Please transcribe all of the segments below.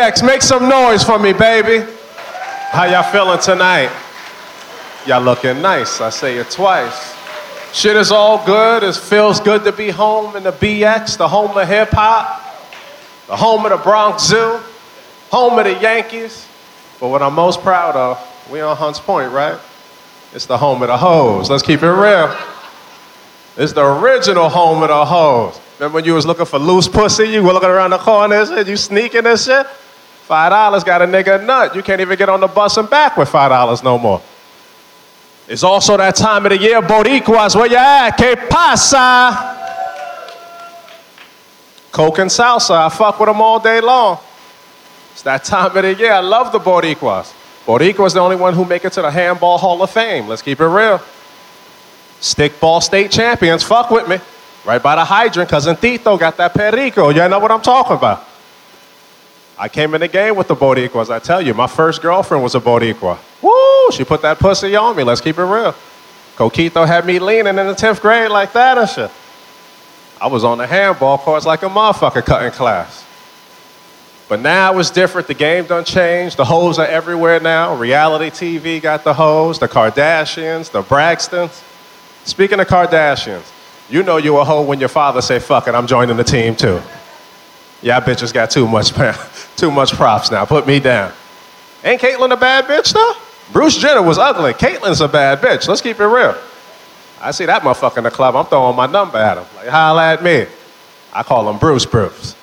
Make some noise for me, baby. How y'all feeling tonight? Y'all looking nice. I say it twice. Shit is all good. It feels good to be home in the BX, the home of hip hop, the home of the Bronx Zoo, home of the Yankees. But what I'm most proud of, we on Hunts Point, right? It's the home of the hoes. Let's keep it real. It's the original home of the hoes. Remember when you was looking for loose pussy? You were looking around the corner and you sneaking and shit? Five dollars got a nigga nut. You can't even get on the bus and back with five dollars no more. It's also that time of the year, Boricuas, where you at? Que pasa? Coke and salsa, I fuck with them all day long. It's that time of the year. I love the Boricuas. Boricua's the only one who make it to the Handball Hall of Fame. Let's keep it real. Stickball state champions, fuck with me. Right by the hydrant, cousin Tito got that perico. Y'all know what I'm talking about. I came in the game with the Boricuas, I tell you. My first girlfriend was a Boricua. Woo, she put that pussy on me, let's keep it real. Coquito had me leaning in the 10th grade like that and shit. I was on the handball courts like a motherfucker cutting class. But now it's different. The game done changed. The hoes are everywhere now. Reality TV got the hoes, the Kardashians, the Braxtons. Speaking of Kardashians, you know you a hoe when your father say, fuck it, I'm joining the team too. Yeah, bitches got too much, too much props now. Put me down. Ain't Caitlyn a bad bitch though? Bruce Jenner was ugly. Caitlyn's a bad bitch. Let's keep it real. I see that motherfucker in the club. I'm throwing my number at him. Like, holla at me. I call him Bruce Bruce.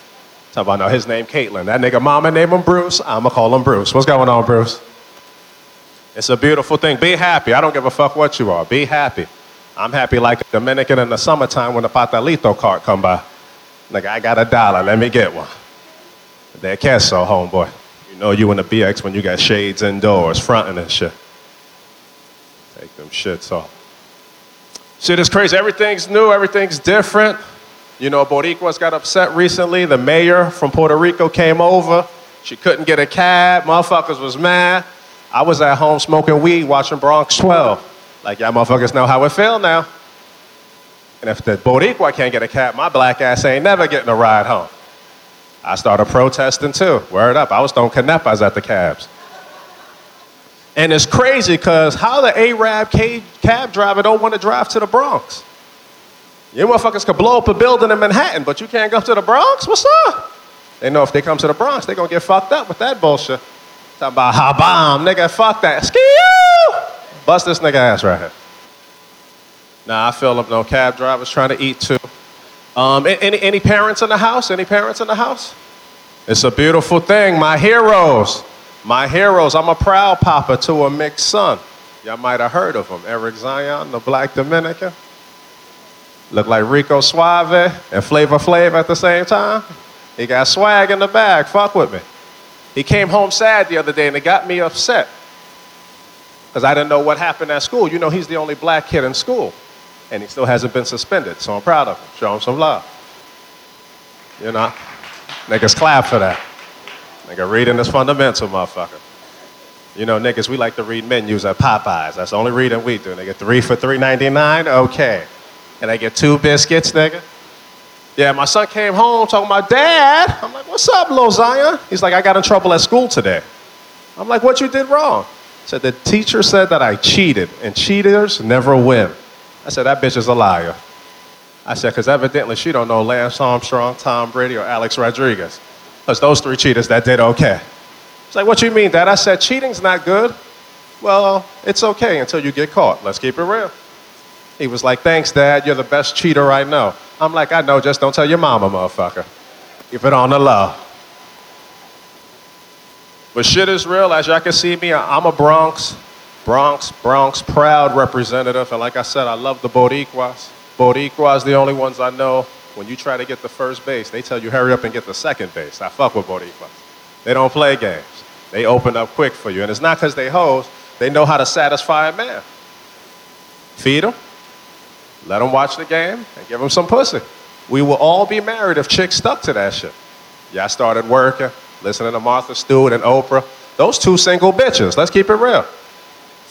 Talk about now his name Caitlyn. That nigga mama name him Bruce. I'ma call him Bruce. What's going on, Bruce? It's a beautiful thing. Be happy. I don't give a fuck what you are. Be happy. I'm happy like a Dominican in the summertime when the Patalito cart come by. Nigga, I got a dollar. Let me get one. De queso, homeboy. You know you in the BX when you got shades indoors, fronting and shit. Take them shits off. Shit is crazy. Everything's new. Everything's different. You know, Boricua's got upset recently. The mayor from Puerto Rico came over. She couldn't get a cab. Motherfuckers was mad. I was at home smoking weed, watching Bronx 12. Like, y'all motherfuckers know how it feel now. And if the Boricua can't get a cab, my black ass ain't never getting a ride home. I started protesting too. Word up. I was throwing quenepas at the cabs. And it's crazy because how the Arab cab driver don't want to drive to the Bronx? You motherfuckers could blow up a building in Manhattan, but you can't go to the Bronx? What's up? They know if they come to the Bronx, they're gonna get fucked up with that bullshit. Talking about how bomb, nigga, fuck that. Ski Bust this nigga ass right here. Nah, I feel like no cab drivers trying to eat too. Um, any, any parents in the house? Any parents in the house? It's a beautiful thing. My heroes. My heroes. I'm a proud papa to a mixed son. Y'all might have heard of him. Eric Zion, the black Dominican. Look like Rico Suave and Flavor Flav at the same time. He got swag in the bag. Fuck with me. He came home sad the other day and it got me upset because I didn't know what happened at school. You know, he's the only black kid in school, and he still hasn't been suspended, so I'm proud of him. Show him some love. You know, niggas clap for that. Nigga, reading is fundamental, motherfucker. You know, niggas, we like to read menus at Popeyes. That's the only reading we do. They get three for three ninety nine. Okay. And I get two biscuits, nigga. Yeah, my son came home talking about dad. I'm like, what's up, Zion? He's like, I got in trouble at school today. I'm like, what you did wrong? said the teacher said that I cheated, and cheaters never win. I said that bitch is a liar. I said because evidently she don't know Lance Armstrong, Tom Brady, or Alex Rodriguez. Because those three cheaters that did okay. It's like, what you mean, Dad? I said cheating's not good. Well, it's okay until you get caught. Let's keep it real. He was like, thanks, Dad. You're the best cheater I know. I'm like, I know. Just don't tell your mama, motherfucker. Keep it on the low. But shit is real. As y'all can see me, I'm a Bronx, Bronx, Bronx proud representative. And like I said, I love the Boricuas. Boricuas the only ones I know. When you try to get the first base, they tell you hurry up and get the second base. I fuck with Boricuas. They don't play games. They open up quick for you. And it's not because they hoes. They know how to satisfy a man. Feed them, let them watch the game, and give them some pussy. We will all be married if chicks stuck to that shit. Y'all started working, listening to Martha Stewart and Oprah. Those two single bitches. Let's keep it real.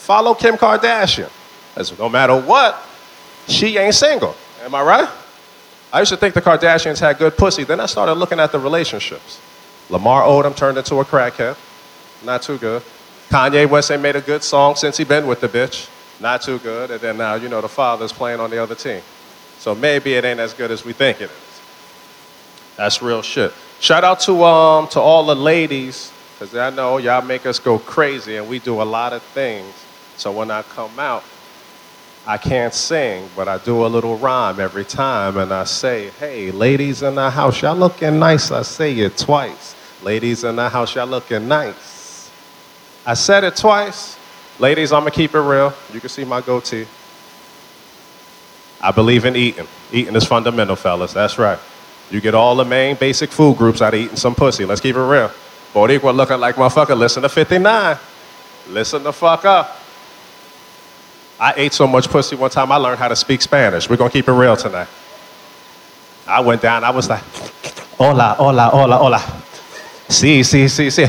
Follow Kim Kardashian. As no matter what, she ain't single. Am I right? I used to think the Kardashians had good pussy. Then I started looking at the relationships. Lamar Odom turned into a crackhead. Not too good. Kanye West ain't made a good song since he been with the bitch. Not too good. And then now, you know, the father's playing on the other team. So maybe it ain't as good as we think it is. That's real shit. Shout out to um to all the ladies, because I know y'all make us go crazy and we do a lot of things. So when I come out, I can't sing, but I do a little rhyme every time and I say, hey, ladies in the house, y'all looking nice. I say it twice. Ladies in the house, y'all looking nice. I said it twice. Ladies, I'm gonna keep it real. You can see my goatee. I believe in eating. Eating is fundamental, fellas. That's right. You get all the main basic food groups out of eating some pussy. Let's keep it real. Boricua looking like motherfucker. Listen to 59. Listen the fuck up. I ate so much pussy one time I learned how to speak Spanish. We're gonna keep it real tonight. I went down, I was like, hola, hola, hola, hola. Sí, sí, sí, sí.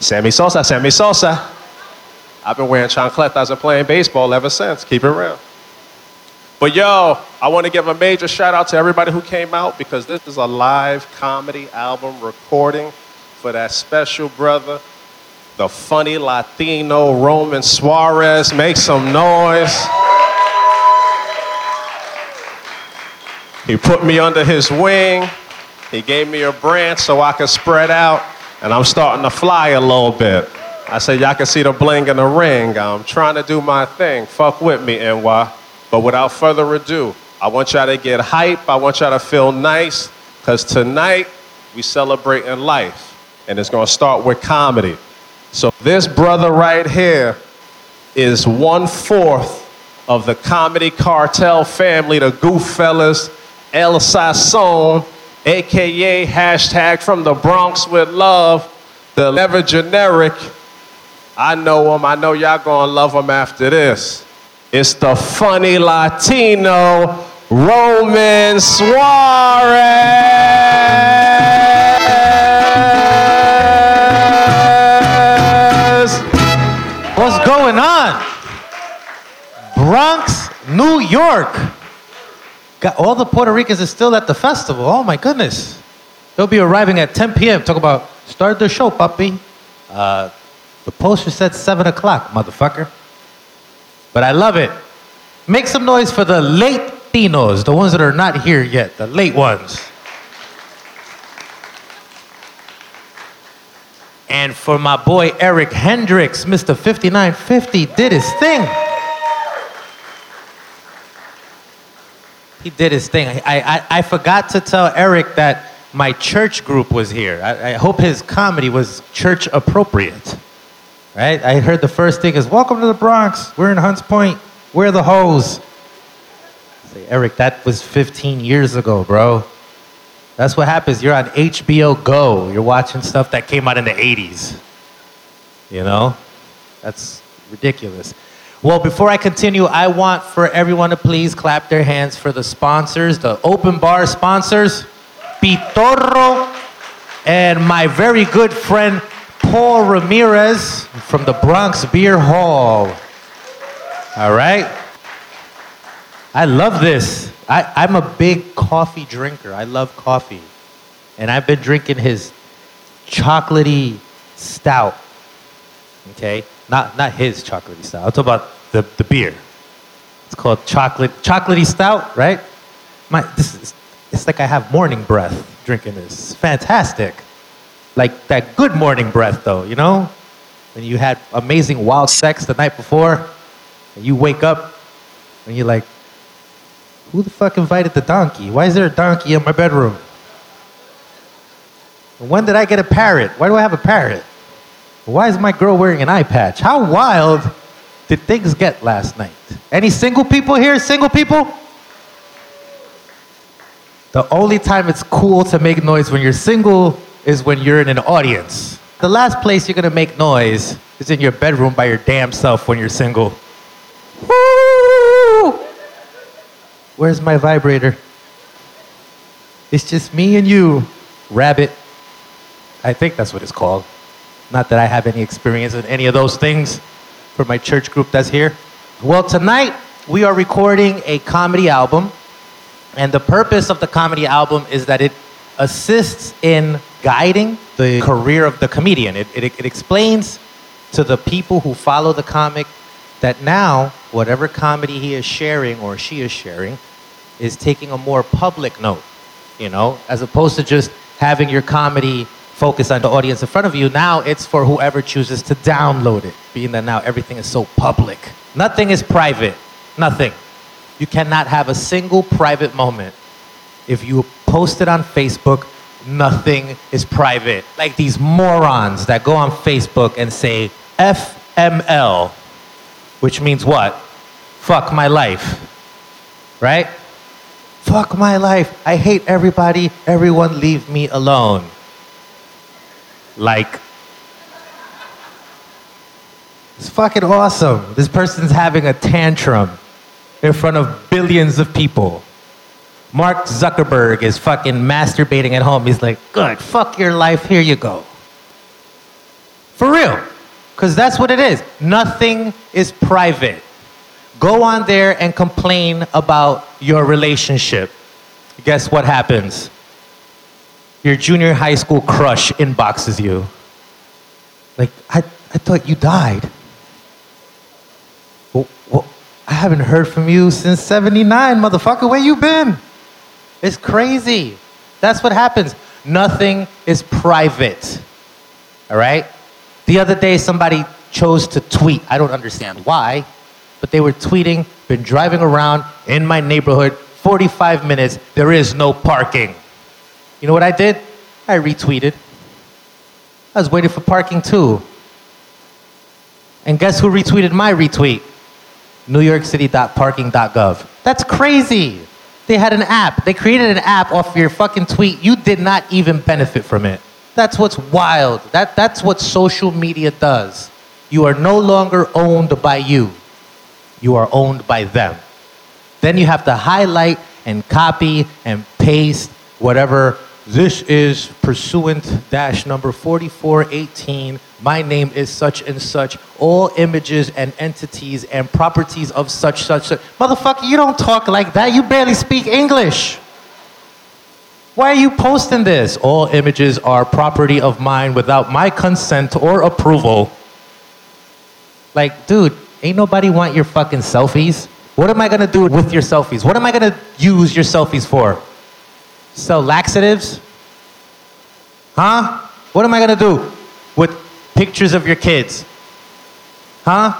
Sammy Sosa, Sammy Sosa. I've been wearing chancletas and playing baseball ever since. Keep it real. But yo, I want to give a major shout out to everybody who came out because this is a live comedy album recording for that special brother, the funny Latino Roman Suarez. Make some noise. He put me under his wing. He gave me a branch so I could spread out, and I'm starting to fly a little bit. I said, Y'all can see the bling in the ring. I'm trying to do my thing. Fuck with me, NY. But without further ado, I want y'all to get hype. I want y'all to feel nice, because tonight we celebrating life. And it's gonna start with comedy. So this brother right here is one fourth of the comedy cartel family, the goof Gooffellas, El Sasson, aka hashtag from the Bronx with love, the never generic. I know him, I know y'all gonna love him after this. It's the funny Latino Roman Suarez. Bronx, New York. Got all the Puerto Ricans are still at the festival. Oh my goodness. They'll be arriving at 10 p.m. Talk about start the show, puppy. Uh, the poster said 7 o'clock, motherfucker. But I love it. Make some noise for the late Tinos, the ones that are not here yet, the late ones. And for my boy Eric Hendricks, Mr. 5950 did his thing. He did his thing. I, I, I forgot to tell Eric that my church group was here. I, I hope his comedy was church appropriate. Right? I heard the first thing is, Welcome to the Bronx. We're in Hunts Point. We're the hoes. Say, Eric, that was 15 years ago, bro. That's what happens. You're on HBO Go. You're watching stuff that came out in the 80s. You know? That's ridiculous. Well, before I continue, I want for everyone to please clap their hands for the sponsors, the open bar sponsors, Pitorro, and my very good friend Paul Ramirez from the Bronx Beer Hall. All right? I love this. I, I'm a big coffee drinker. I love coffee. And I've been drinking his chocolatey stout. Okay? Not, not his chocolatey stout. I'm talking about the, the beer. It's called chocolate chocolatey stout, right? My, this is, it's like I have morning breath drinking this. Fantastic. Like that good morning breath, though, you know? When you had amazing wild sex the night before, and you wake up and you're like, who the fuck invited the donkey? Why is there a donkey in my bedroom? When did I get a parrot? Why do I have a parrot? Why is my girl wearing an eye patch? How wild did things get last night? Any single people here? Single people? The only time it's cool to make noise when you're single is when you're in an audience. The last place you're gonna make noise is in your bedroom by your damn self when you're single. Woo! Where's my vibrator? It's just me and you, rabbit. I think that's what it's called. Not that I have any experience in any of those things for my church group that's here. Well, tonight we are recording a comedy album, and the purpose of the comedy album is that it assists in guiding the career of the comedian. It, it, it explains to the people who follow the comic that now, whatever comedy he is sharing or she is sharing is taking a more public note, you know, as opposed to just having your comedy focus on the audience in front of you. Now it's for whoever chooses to download it, being that now everything is so public. Nothing is private. Nothing. You cannot have a single private moment. If you post it on Facebook, nothing is private. Like these morons that go on Facebook and say FML, which means what? Fuck my life. Right? Fuck my life. I hate everybody. Everyone leave me alone. Like, it's fucking awesome. This person's having a tantrum in front of billions of people. Mark Zuckerberg is fucking masturbating at home. He's like, good, fuck your life, here you go. For real. Because that's what it is. Nothing is private. Go on there and complain about your relationship. Guess what happens? Your junior high school crush inboxes you. Like, I, I thought you died. Well, well, I haven't heard from you since 79, motherfucker. Where you been? It's crazy. That's what happens. Nothing is private. All right? The other day, somebody chose to tweet. I don't understand why, but they were tweeting, been driving around in my neighborhood 45 minutes. There is no parking. You know what I did? I retweeted. I was waiting for parking too. And guess who retweeted my retweet? NewYorkCity.parking.gov. That's crazy. They had an app. They created an app off your fucking tweet. You did not even benefit from it. That's what's wild. That, that's what social media does. You are no longer owned by you, you are owned by them. Then you have to highlight and copy and paste whatever. This is pursuant dash number 4418. My name is such and such. All images and entities and properties of such, such, such. Motherfucker, you don't talk like that. You barely speak English. Why are you posting this? All images are property of mine without my consent or approval. Like, dude, ain't nobody want your fucking selfies. What am I gonna do with your selfies? What am I gonna use your selfies for? Sell laxatives? Huh? What am I gonna do with pictures of your kids? Huh?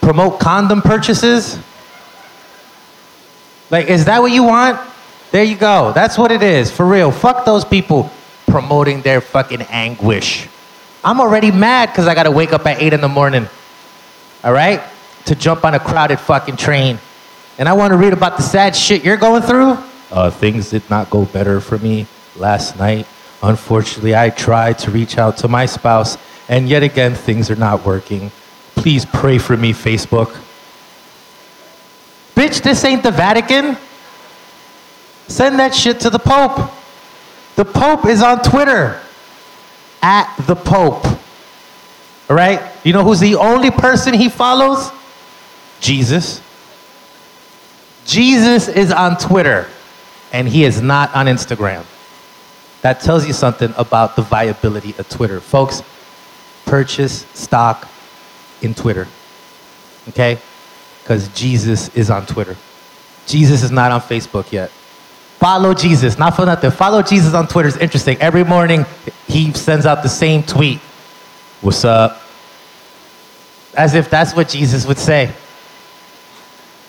Promote condom purchases? Like, is that what you want? There you go. That's what it is. For real. Fuck those people promoting their fucking anguish. I'm already mad because I gotta wake up at 8 in the morning. All right? To jump on a crowded fucking train. And I wanna read about the sad shit you're going through. Uh, things did not go better for me last night. Unfortunately, I tried to reach out to my spouse, and yet again, things are not working. Please pray for me, Facebook. Bitch, this ain't the Vatican. Send that shit to the Pope. The Pope is on Twitter. At the Pope. All right? You know who's the only person he follows? Jesus. Jesus is on Twitter, and he is not on Instagram. That tells you something about the viability of Twitter. Folks, purchase stock in Twitter. Okay? Because Jesus is on Twitter. Jesus is not on Facebook yet. Follow Jesus, not for nothing. Follow Jesus on Twitter is interesting. Every morning, he sends out the same tweet What's up? As if that's what Jesus would say.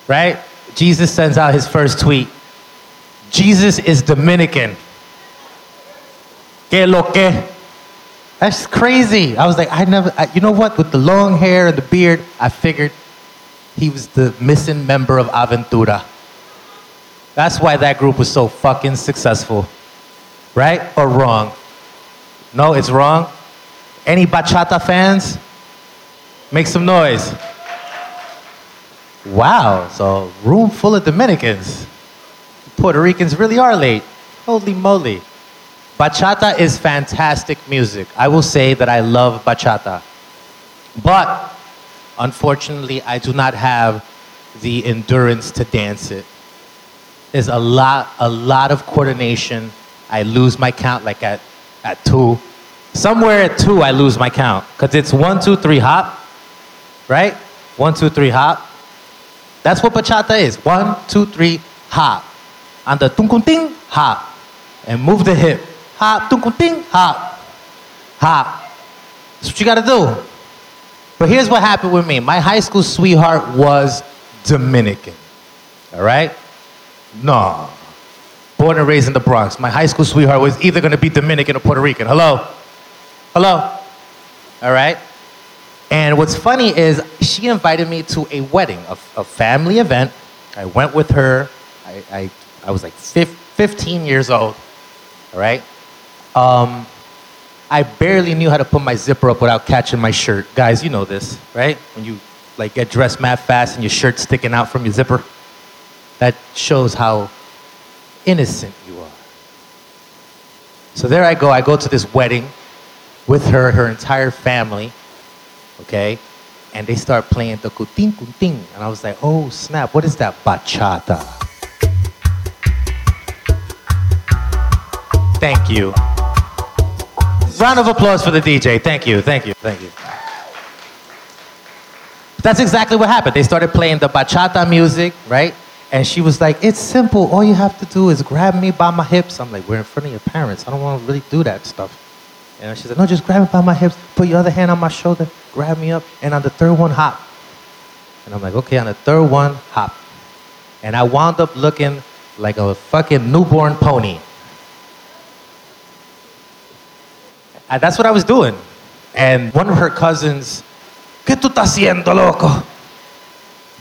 Right? Jesus sends out his first tweet Jesus is Dominican. Que lo que? That's crazy. I was like, I never, I, you know what? With the long hair and the beard, I figured he was the missing member of Aventura. That's why that group was so fucking successful. Right or wrong? No, it's wrong. Any bachata fans? Make some noise. Wow, so room full of Dominicans. Puerto Ricans really are late. Holy moly. Bachata is fantastic music. I will say that I love bachata. But unfortunately, I do not have the endurance to dance it. There's a lot, a lot of coordination. I lose my count like at, at two. Somewhere at two, I lose my count. Because it's one, two, three, hop. Right? One, two, three, hop. That's what bachata is. One, two, three, hop. On the tung ting, hop. And move the hip. Ha, tung ting, ha. Hop. That's what you gotta do. But here's what happened with me. My high school sweetheart was Dominican. All right? No. Born and raised in the Bronx. My high school sweetheart was either gonna be Dominican or Puerto Rican. Hello? Hello? All right? And what's funny is she invited me to a wedding, a, a family event. I went with her. I, I, I was like fif- 15 years old. All right? Um, I barely knew how to put my zipper up without catching my shirt. Guys, you know this, right? When you like get dressed mad fast and your shirt sticking out from your zipper. That shows how innocent you are. So there I go. I go to this wedding with her, her entire family, okay? And they start playing the kuting kuting. And I was like, oh snap, what is that? Bachata. Thank you. Round of applause for the DJ. Thank you, thank you, thank you. That's exactly what happened. They started playing the bachata music, right? And she was like, It's simple. All you have to do is grab me by my hips. I'm like, We're in front of your parents. I don't want to really do that stuff. And she said, No, just grab me by my hips, put your other hand on my shoulder, grab me up, and on the third one, hop. And I'm like, Okay, on the third one, hop. And I wound up looking like a fucking newborn pony. And that's what I was doing. And one of her cousins, ¿qué tú estás haciendo, loco?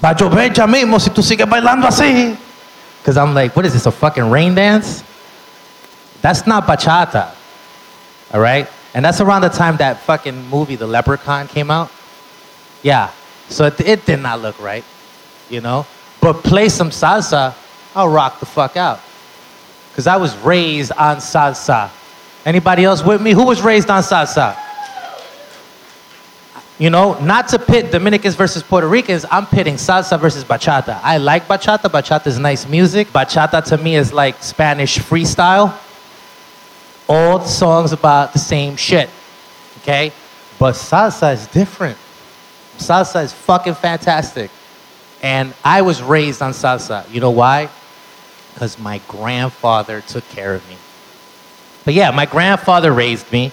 Va a llover ya mismo si tú sigues bailando así. Because I'm like, what is this, a fucking rain dance? That's not bachata. All right? And that's around the time that fucking movie, The Leprechaun, came out. Yeah. So it, it did not look right, you know? But play some salsa, I'll rock the fuck out. Because I was raised on salsa. Anybody else with me? Who was raised on salsa? You know, not to pit Dominicans versus Puerto Ricans, I'm pitting salsa versus bachata. I like bachata. Bachata is nice music. Bachata to me is like Spanish freestyle. All the songs about the same shit. Okay? But salsa is different. Salsa is fucking fantastic. And I was raised on salsa. You know why? Because my grandfather took care of me. But yeah, my grandfather raised me,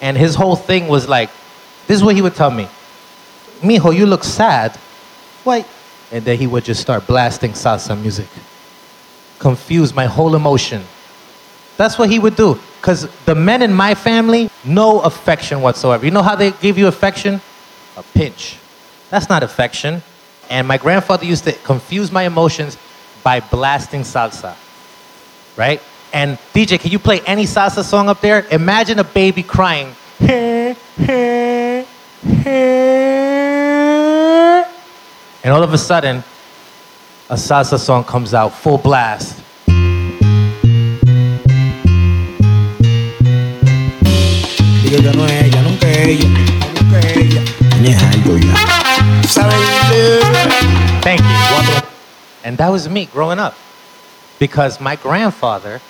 and his whole thing was like, this is what he would tell me. Mijo, you look sad. Why? And then he would just start blasting salsa music. Confuse my whole emotion. That's what he would do. Because the men in my family, no affection whatsoever. You know how they give you affection? A pinch. That's not affection. And my grandfather used to confuse my emotions by blasting salsa. Right? And DJ, can you play any salsa song up there? Imagine a baby crying. And all of a sudden, a salsa song comes out full blast. Digo, yo no ella, nunca ella, nunca ella. Tienes algo ya. ¿Sabes? Thank you. And that was me growing up. Because my grandfather,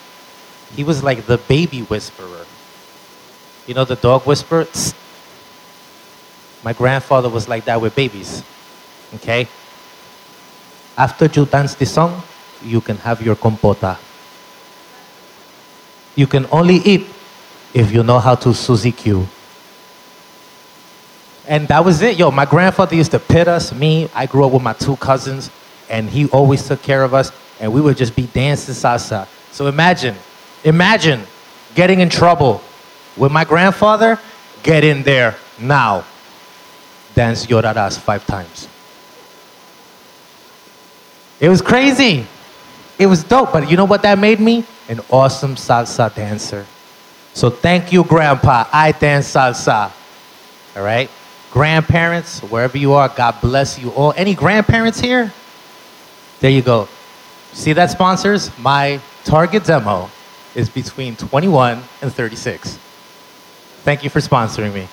he was like the baby whisperer. You know the dog whisperer? My grandfather was like that with babies. Okay? After you dance the song, you can have your compota. You can only eat if you know how to Suzy Q. And that was it. Yo, my grandfather used to pit us, me. I grew up with my two cousins, and he always took care of us, and we would just be dancing salsa. So imagine, imagine getting in trouble with my grandfather. Get in there now. Dance Llorarás five times. It was crazy. It was dope, but you know what that made me? An awesome salsa dancer. So thank you, Grandpa. I dance salsa. All right? Grandparents, wherever you are, God bless you all. Any grandparents here? There you go. See that, sponsors? My target demo is between 21 and 36. Thank you for sponsoring me.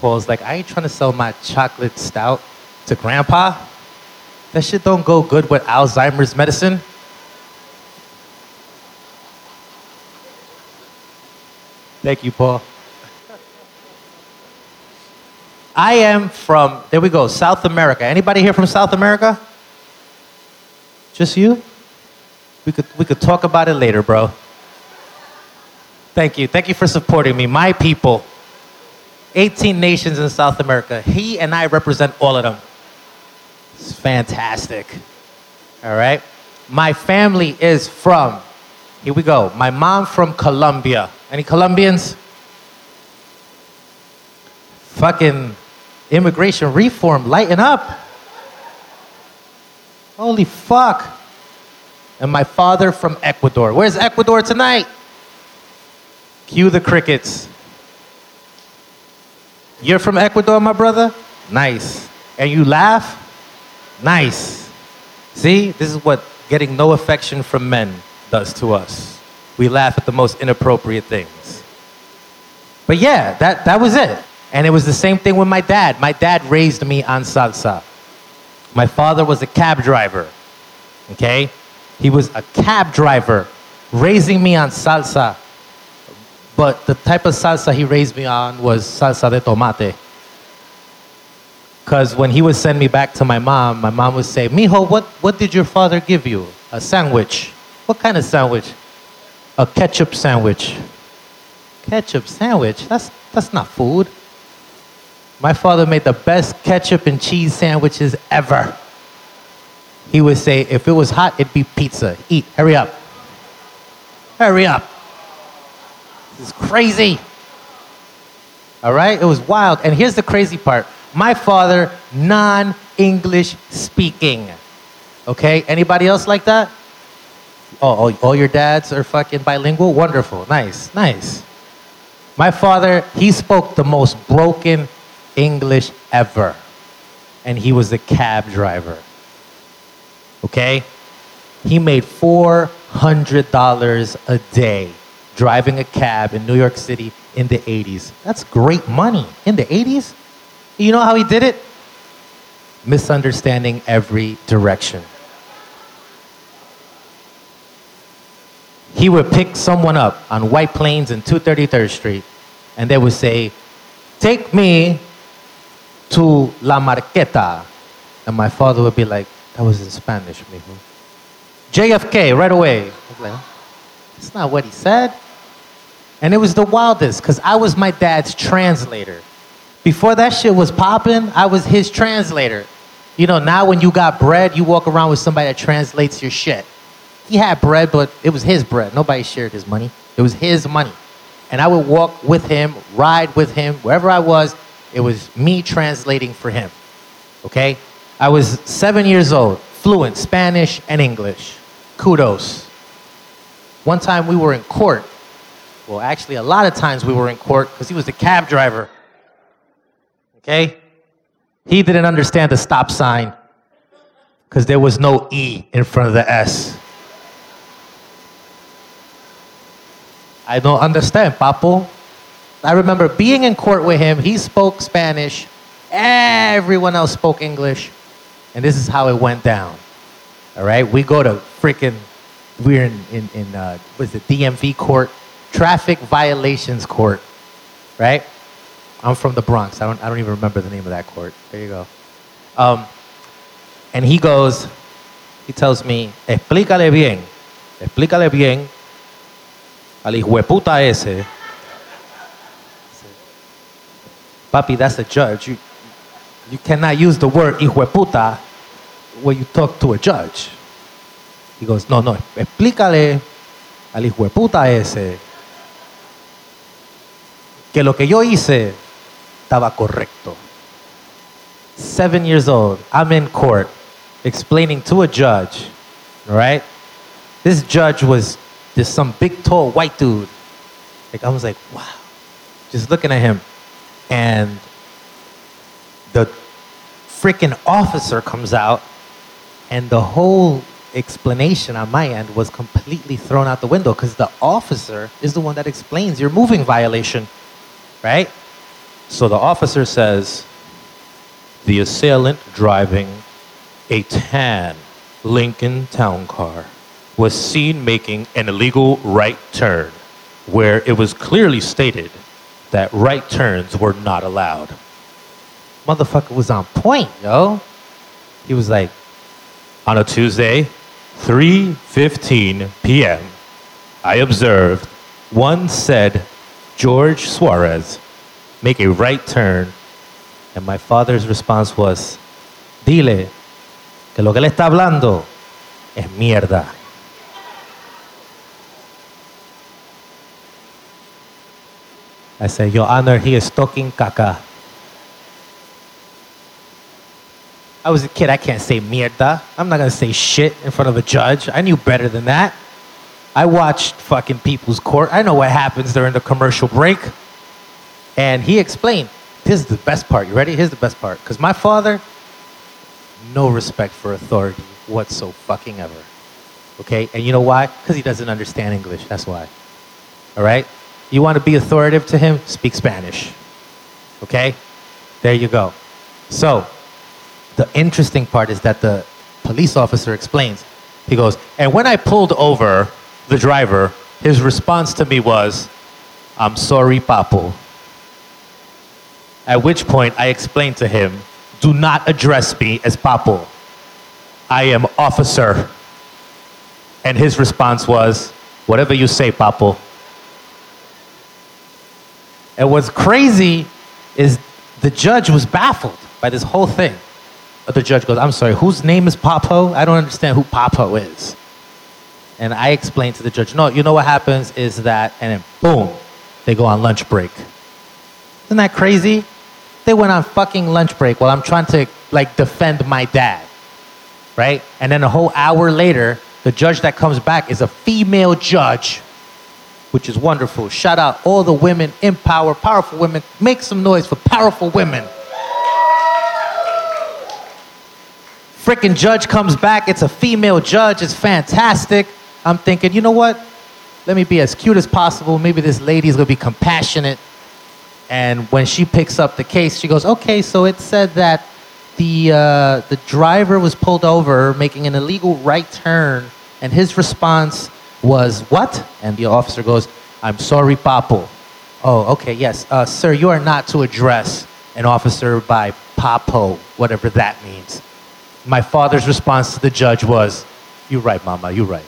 Paul's like, I ain't trying to sell my chocolate stout to grandpa. That shit don't go good with Alzheimer's medicine. Thank you, Paul. I am from, there we go, South America. Anybody here from South America? Just you? We could, we could talk about it later, bro. Thank you. Thank you for supporting me. My people, 18 nations in South America. He and I represent all of them. It's fantastic. All right? My family is from, here we go. My mom from Colombia. Any Colombians? Fucking immigration reform, lighten up. Holy fuck. And my father from Ecuador. Where's Ecuador tonight? Cue the crickets. You're from Ecuador, my brother? Nice. And you laugh? Nice. See, this is what getting no affection from men does to us. We laugh at the most inappropriate things. But yeah, that, that was it. And it was the same thing with my dad. My dad raised me on salsa. My father was a cab driver. Okay? He was a cab driver raising me on salsa. But the type of salsa he raised me on was salsa de tomate. Because when he would send me back to my mom, my mom would say, Mijo, what, what did your father give you? A sandwich. What kind of sandwich? A ketchup sandwich. Ketchup sandwich? That's, that's not food. My father made the best ketchup and cheese sandwiches ever. He would say, if it was hot, it'd be pizza. Eat, hurry up. Hurry up. Is crazy. All right? It was wild. And here's the crazy part my father, non English speaking. Okay? Anybody else like that? Oh, all your dads are fucking bilingual? Wonderful. Nice, nice. My father, he spoke the most broken English ever. And he was a cab driver. Okay? He made $400 a day driving a cab in New York City in the 80s. That's great money. In the 80s? You know how he did it? Misunderstanding every direction. He would pick someone up on White Plains and 233rd Street, and they would say, Take me to La Marqueta. And my father would be like, That was in Spanish, mijo. JFK, right away. That's not what he said. And it was the wildest because I was my dad's translator. Before that shit was popping, I was his translator. You know, now when you got bread, you walk around with somebody that translates your shit. He had bread, but it was his bread. Nobody shared his money. It was his money. And I would walk with him, ride with him, wherever I was, it was me translating for him. Okay? I was seven years old, fluent Spanish and English. Kudos. One time we were in court. Well, actually, a lot of times we were in court because he was the cab driver. Okay? He didn't understand the stop sign because there was no E in front of the S. I don't understand, Papo. I remember being in court with him. He spoke Spanish. Everyone else spoke English. And this is how it went down. All right? We go to freaking, we're in, in, in uh, what is it, DMV court, traffic violations court, right? I'm from the Bronx. I don't, I don't even remember the name of that court. There you go. Um, and he goes, he tells me, explícale bien, explícale bien al hijueputa ese. Papi, that's a judge. You, you cannot use the word hijueputa when you talk to a judge. He goes, no, no, explícale al hijueputa ese que lo que yo hice estaba correcto. Seven years old, I'm in court explaining to a judge, right? This judge was this some big tall white dude. Like I was like, wow. Just looking at him. And the freaking officer comes out and the whole explanation on my end was completely thrown out the window because the officer is the one that explains your moving violation, right? So the officer says, the assailant driving a tan Lincoln Town Car was seen making an illegal right turn where it was clearly stated that right turns were not allowed. Motherfucker was on point, yo. He was like, on a Tuesday, 3:15 p.m., I observed one said George Suarez make a right turn, and my father's response was, "Dile que lo que le está hablando es mierda." I said, Your Honor, he is talking caca. I was a kid, I can't say mierda. I'm not gonna say shit in front of a judge. I knew better than that. I watched fucking People's Court. I know what happens during the commercial break. And he explained, this is the best part. You ready? Here's the best part. Because my father, no respect for authority whatsoever fucking ever. Okay? And you know why? Because he doesn't understand English. That's why. All right? You want to be authoritative to him? Speak Spanish. Okay? There you go. So, the interesting part is that the police officer explains. He goes, and when I pulled over the driver, his response to me was, I'm sorry, Papo. At which point I explained to him, do not address me as Papo. I am officer. And his response was, whatever you say, Papo. And what's crazy is the judge was baffled by this whole thing. The judge goes, I'm sorry, whose name is Papo? I don't understand who Papo is. And I explained to the judge, no, you know what happens is that, and then boom, they go on lunch break. Isn't that crazy? They went on fucking lunch break while I'm trying to like defend my dad, right? And then a whole hour later, the judge that comes back is a female judge, which is wonderful. Shout out all the women in power, powerful women. Make some noise for powerful women. Freaking judge comes back, it's a female judge, it's fantastic. I'm thinking, you know what? Let me be as cute as possible. Maybe this lady's gonna be compassionate. And when she picks up the case, she goes, okay, so it said that the, uh, the driver was pulled over making an illegal right turn, and his response was, what? And the officer goes, I'm sorry, Papo. Oh, okay, yes. Uh, sir, you are not to address an officer by Papo, whatever that means. My father's response to the judge was, You're right, Mama, you're right.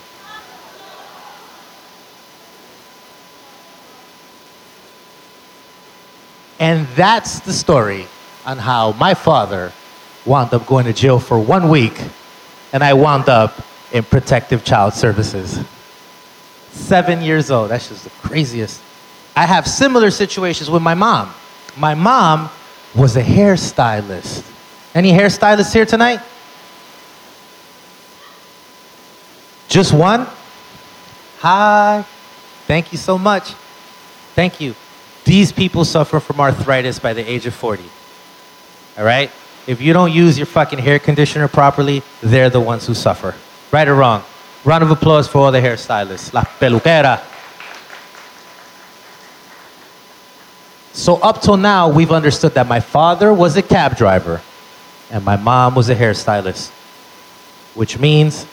And that's the story on how my father wound up going to jail for one week and I wound up in protective child services. Seven years old. That's just the craziest. I have similar situations with my mom. My mom was a hairstylist. Any hairstylists here tonight? Just one? Hi. Thank you so much. Thank you. These people suffer from arthritis by the age of 40. All right? If you don't use your fucking hair conditioner properly, they're the ones who suffer. Right or wrong? Round of applause for all the hairstylists. La peluquera. So, up till now, we've understood that my father was a cab driver and my mom was a hairstylist, which means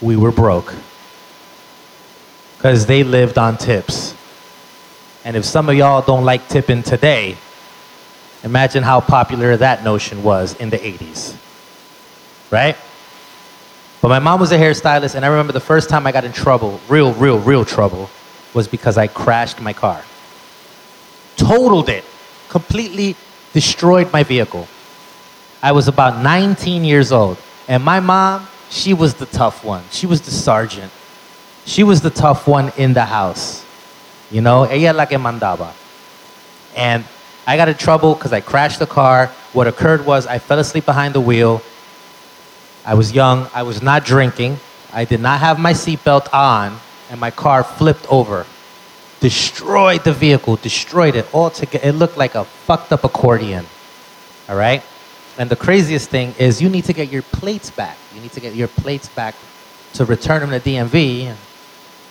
we were broke because they lived on tips. And if some of y'all don't like tipping today, imagine how popular that notion was in the 80s. Right? But my mom was a hairstylist, and I remember the first time I got in trouble, real, real, real trouble, was because I crashed my car. Totaled it, completely destroyed my vehicle. I was about 19 years old, and my mom, she was the tough one. She was the sergeant. She was the tough one in the house. You know, ella la que mandaba. And I got in trouble because I crashed the car. What occurred was I fell asleep behind the wheel. I was young. I was not drinking. I did not have my seatbelt on, and my car flipped over. Destroyed the vehicle, destroyed it all together. It looked like a fucked up accordion. All right? And the craziest thing is you need to get your plates back. You need to get your plates back to return them to DMV. And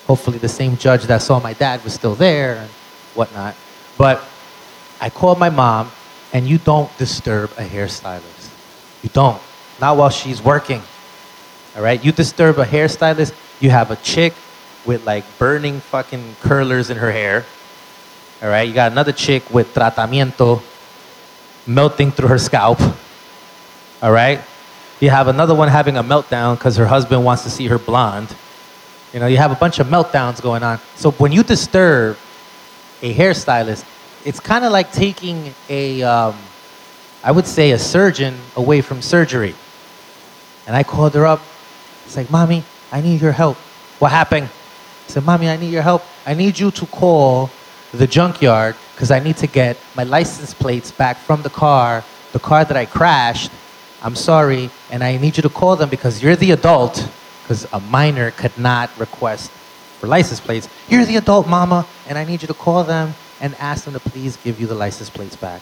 hopefully the same judge that saw my dad was still there and whatnot. But I called my mom, and you don't disturb a hairstylist. You don't. Not while she's working. All right? You disturb a hairstylist, you have a chick with like burning fucking curlers in her hair. All right, you got another chick with tratamiento melting through her scalp. All right, you have another one having a meltdown because her husband wants to see her blonde. You know, you have a bunch of meltdowns going on. So when you disturb a hairstylist, it's kind of like taking a, um, I would say, a surgeon away from surgery. And I called her up. It's like, Mommy, I need your help. What happened? I said, Mommy, I need your help. I need you to call the junkyard because I need to get my license plates back from the car, the car that I crashed. I'm sorry, and I need you to call them because you're the adult, because a minor could not request for license plates. You're the adult, Mama, and I need you to call them and ask them to please give you the license plates back.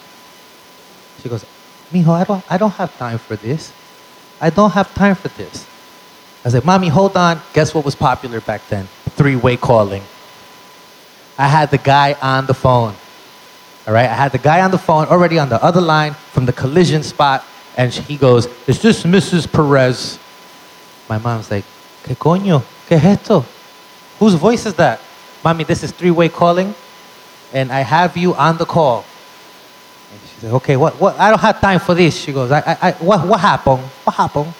She goes, Mijo, I don't, I don't have time for this. I don't have time for this. I like, Mommy, hold on. Guess what was popular back then? Three way calling. I had the guy on the phone. All right, I had the guy on the phone already on the other line from the collision spot, and he goes, Is this Mrs. Perez? My mom's like, ¿Qué coño? ¿Qué es esto? Whose voice is that? Mommy, this is three way calling, and I have you on the call. And she said, Okay, what, what? I don't have time for this. She goes, I, I, I, what, what happened? What happened?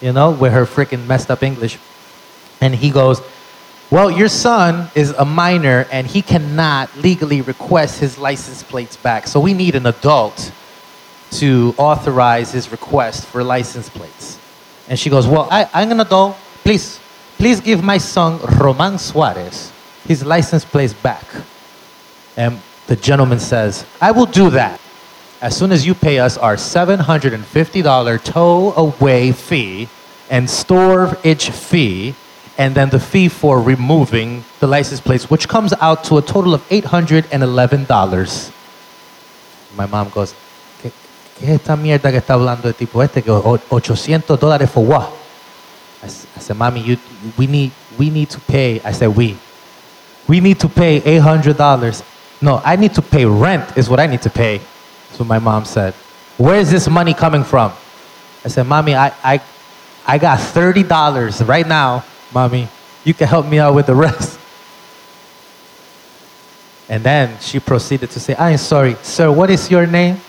You know, with her freaking messed up English. And he goes, Well, your son is a minor and he cannot legally request his license plates back. So we need an adult to authorize his request for license plates. And she goes, Well, I, I'm an adult. Please, please give my son Roman Suarez his license plates back. And the gentleman says, I will do that as soon as you pay us our $750 tow away fee and storage fee, and then the fee for removing the license plates, which comes out to a total of $811. My mom goes, ¿Qué, es esta mierda que está hablando el tipo este? Que 800 dólares for what? I, I said, Mommy, you, we, need, we need to pay. I said, we. We need to pay $800. No, I need to pay rent, is what I need to pay. That's what my mom said. Where is this money coming from? I said, Mommy, I, I, I got $30 right now, Mommy. You can help me out with the rest. And then she proceeded to say, I'm sorry, sir, what is your name?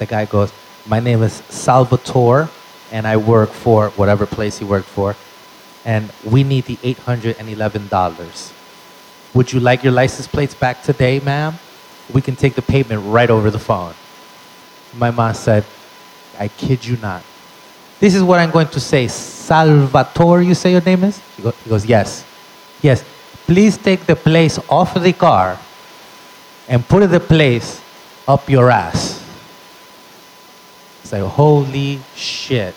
The guy goes, My name is Salvatore, and I work for whatever place he worked for. And we need the $811. Would you like your license plates back today, ma'am? We can take the payment right over the phone. My mom said, I kid you not. This is what I'm going to say. Salvatore, you say your name is? He go- he goes, Yes. Yes. Please take the place off of the car and put the place up your ass. Like, holy shit.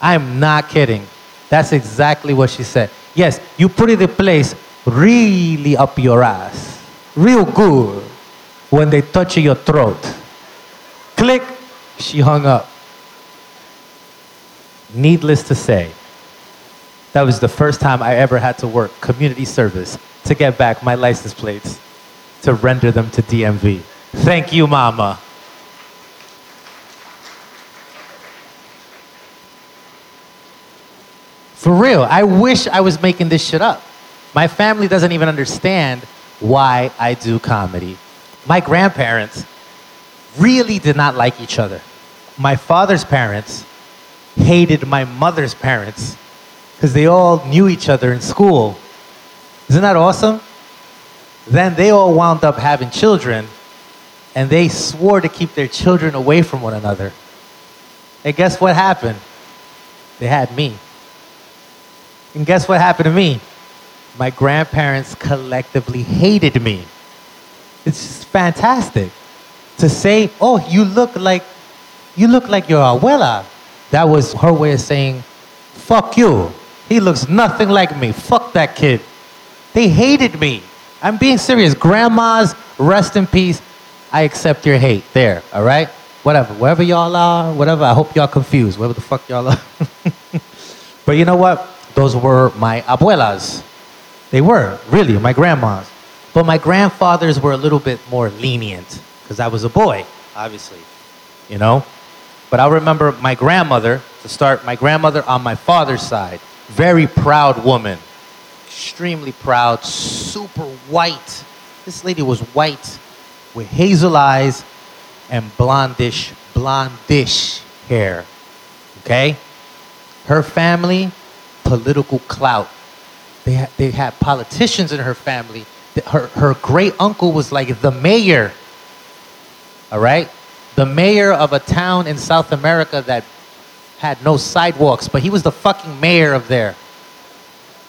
I'm not kidding. That's exactly what she said. Yes, you put it in place really up your ass, real good when they touch your throat. Click, she hung up. Needless to say, that was the first time I ever had to work community service to get back my license plates to render them to DMV. Thank you, Mama. For real, I wish I was making this shit up. My family doesn't even understand why I do comedy. My grandparents really did not like each other. My father's parents hated my mother's parents because they all knew each other in school. Isn't that awesome? Then they all wound up having children and they swore to keep their children away from one another. And guess what happened? They had me. And guess what happened to me? My grandparents collectively hated me. It's just fantastic to say, "Oh, you look like you look like your abuela." That was her way of saying, "Fuck you." He looks nothing like me. Fuck that kid. They hated me. I'm being serious. Grandmas, rest in peace. I accept your hate. There, all right? Whatever. Wherever y'all are, whatever. I hope y'all confused. Wherever the fuck y'all are. but you know what? Those were my abuelas. They were, really, my grandmas. But my grandfathers were a little bit more lenient because I was a boy, obviously, you know? But I remember my grandmother, to start, my grandmother on my father's side, very proud woman. extremely proud, super white. This lady was white with hazel eyes and blondish, blondish hair. Okay? Her family, political clout. They had, they had politicians in her family. Her, her great uncle was like the mayor. All right? The mayor of a town in South America that had no sidewalks, but he was the fucking mayor of there.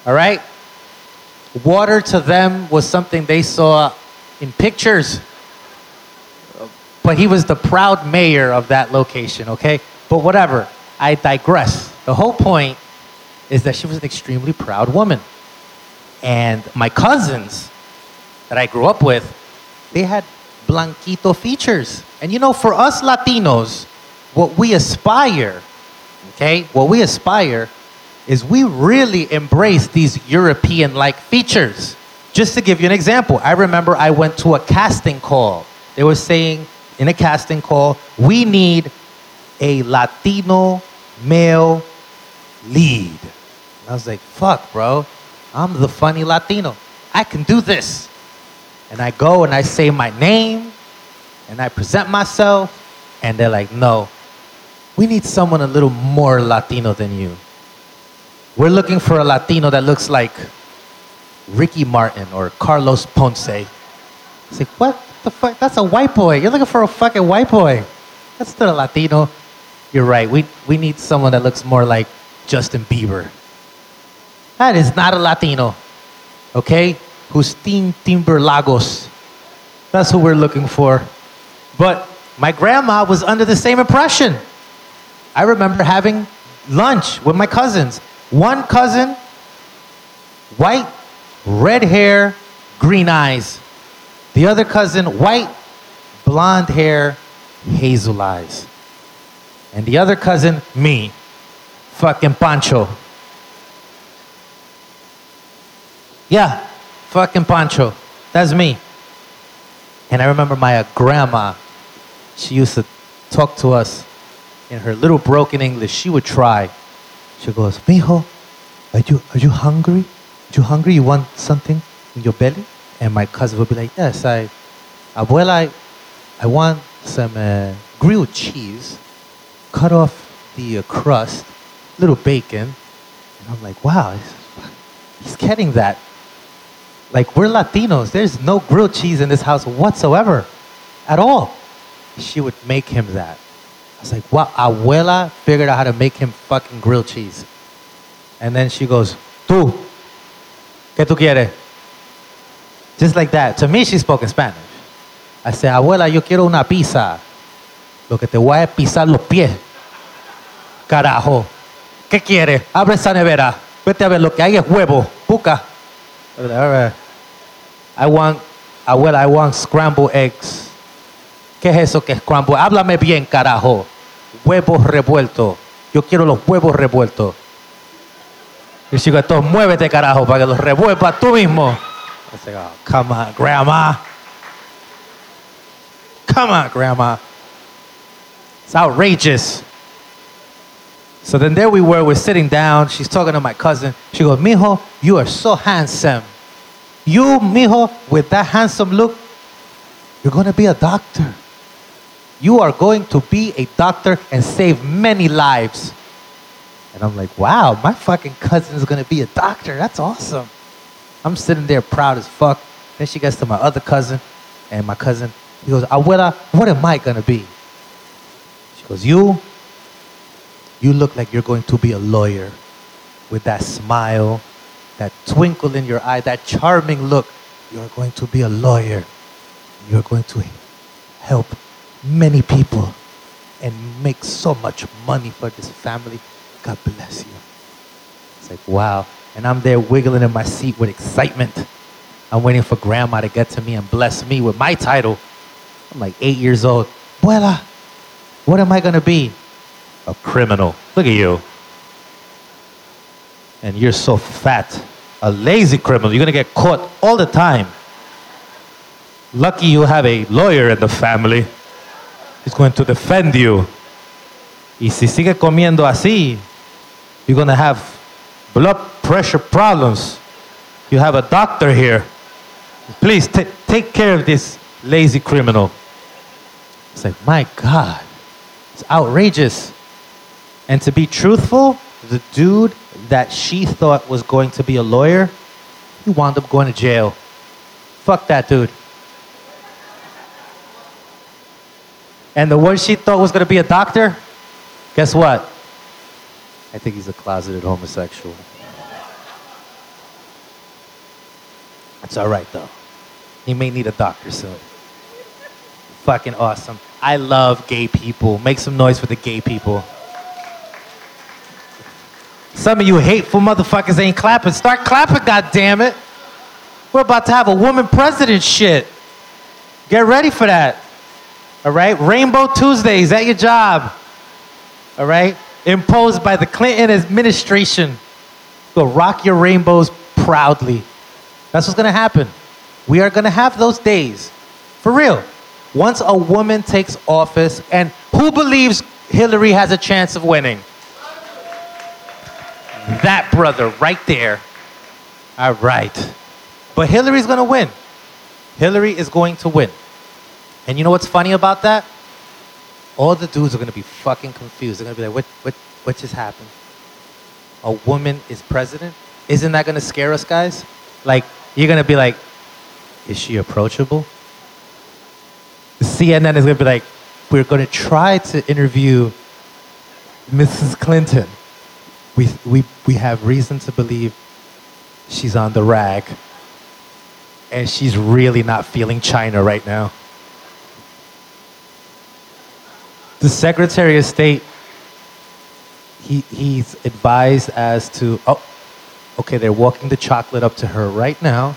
All right? Water to them was something they saw in pictures. But he was the proud mayor of that location, okay? But whatever, I digress. The whole point is that she was an extremely proud woman. And my cousins that I grew up with, they had blanquito features. And you know, for us Latinos, what we aspire, okay, what we aspire is we really embrace these European like features. Just to give you an example, I remember I went to a casting call. They were saying in a casting call, we need a Latino male lead. I was like, fuck, bro, I'm the funny Latino. I can do this. And I go and I say my name and I present myself, and they're like, no, we need someone a little more Latino than you. We're looking for a Latino that looks like Ricky Martin or Carlos Ponce. It's like, what the fuck? That's a white boy. You're looking for a fucking white boy. That's not a Latino. You're right. We, we need someone that looks more like Justin Bieber. That is not a Latino. Okay? Justin Timberlagos. That's who we're looking for. But my grandma was under the same impression. I remember having lunch with my cousins. One cousin, white, red hair, green eyes. The other cousin, white, blonde hair, hazel eyes. And the other cousin, me, fucking Pancho. Yeah, fucking Pancho. That's me. And I remember my uh, grandma, she used to talk to us in her little broken English. She would try. She goes, Mijo, are you, are you hungry? Are you hungry? You want something in your belly? And my cousin would be like, yes, I, abuela, I, I want some uh, grilled cheese, cut off the uh, crust, little bacon. And I'm like, wow, he's, he's getting that. Like, we're Latinos. There's no grilled cheese in this house whatsoever, at all. She would make him that. I was like, wow, abuela figured out how to make him fucking grilled cheese. And then she goes, tú, ¿qué tú quieres? Just like that. To me, she spoke in Spanish. I said, abuela, yo quiero una pizza. Lo que te voy a pisar los pies. Carajo. ¿Qué quieres? Abre esa nevera. Vete a ver, lo que hay es huevo. Like, All right. I want, abuela, I want scrambled eggs. ¿Qué es eso que es scrambled? Háblame bien, carajo. Huevos revueltos. Yo quiero los huevos revueltos. Y goes, entonces muévete, carajo, para que los revuelvas tú mismo. I said, oh, come on, grandma. Come on, grandma. It's outrageous. So then there we were, we're sitting down. She's talking to my cousin. She goes, Mijo, you are so handsome. You, Mijo, with that handsome look, you're going to be a doctor. You are going to be a doctor and save many lives. And I'm like, wow, my fucking cousin is going to be a doctor. That's awesome. I'm sitting there proud as fuck. Then she gets to my other cousin, and my cousin, he goes, Abuela, what am I going to be? She goes, You, you look like you're going to be a lawyer with that smile, that twinkle in your eye, that charming look. You're going to be a lawyer. You're going to help many people and make so much money for this family. God bless you. It's like, wow. And I'm there wiggling in my seat with excitement. I'm waiting for grandma to get to me and bless me with my title. I'm like eight years old. Buela, what am I going to be? A criminal. Look at you. And you're so fat. A lazy criminal. You're going to get caught all the time. Lucky you have a lawyer in the family. He's going to defend you. Y si sigue comiendo así, you're going to have blood pressure problems. You have a doctor here. Please ta take care of this lazy criminal. It's like, my God, it's outrageous. And to be truthful, the dude that she thought was going to be a lawyer, he wound up going to jail. Fuck that dude. And the one she thought was going to be a doctor, guess what? I think he's a closeted homosexual. It's all right though. He may need a doctor soon. Fucking awesome. I love gay people. Make some noise for the gay people. Some of you hateful motherfuckers ain't clapping. Start clapping, goddammit. We're about to have a woman president shit. Get ready for that. All right? Rainbow Tuesdays at your job. All right? Imposed by the Clinton administration. Go rock your rainbows proudly. That's what's gonna happen. We are gonna have those days. For real. Once a woman takes office, and who believes Hillary has a chance of winning? That brother right there. All right. But Hillary's gonna win. Hillary is going to win. And you know what's funny about that? All the dudes are gonna be fucking confused. They're gonna be like, what, what, what just happened? A woman is president? Isn't that gonna scare us, guys? Like, you're gonna be like, is she approachable? CNN is gonna be like, we're gonna try to interview Mrs. Clinton. We, we, we have reason to believe she's on the rag and she's really not feeling China right now. The Secretary of State, he, he's advised as to, oh, okay, they're walking the chocolate up to her right now.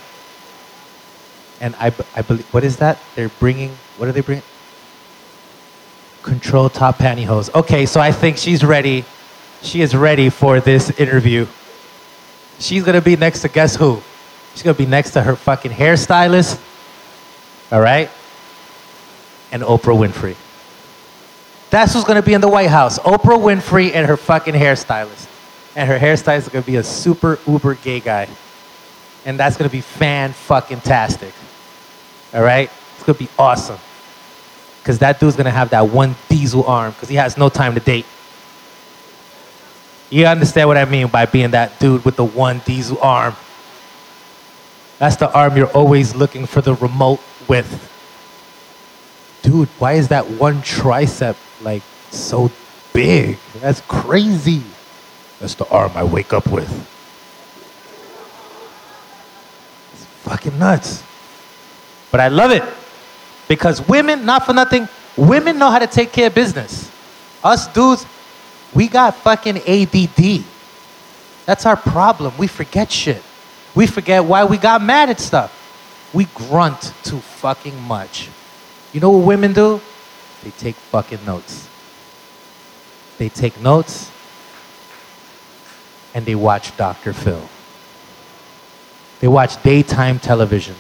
And I, I believe, what is that? They're bringing, what are they bringing? Control top pantyhose. Okay, so I think she's ready. She is ready for this interview. She's gonna be next to guess who? She's gonna be next to her fucking hairstylist. All right? And Oprah Winfrey. That's who's gonna be in the White House. Oprah Winfrey and her fucking hairstylist. And her hairstylist is gonna be a super uber gay guy. And that's gonna be fan fucking tastic. All right? It's gonna be awesome. Because that dude's gonna have that one diesel arm because he has no time to date. You understand what I mean by being that dude with the one diesel arm? That's the arm you're always looking for the remote with. Dude, why is that one tricep like so big? That's crazy. That's the arm I wake up with. It's fucking nuts. But I love it because women, not for nothing, women know how to take care of business. Us dudes, we got fucking ADD. That's our problem. We forget shit. We forget why we got mad at stuff. We grunt too fucking much. You know what women do? They take fucking notes. They take notes and they watch Dr. Phil. They watch daytime television.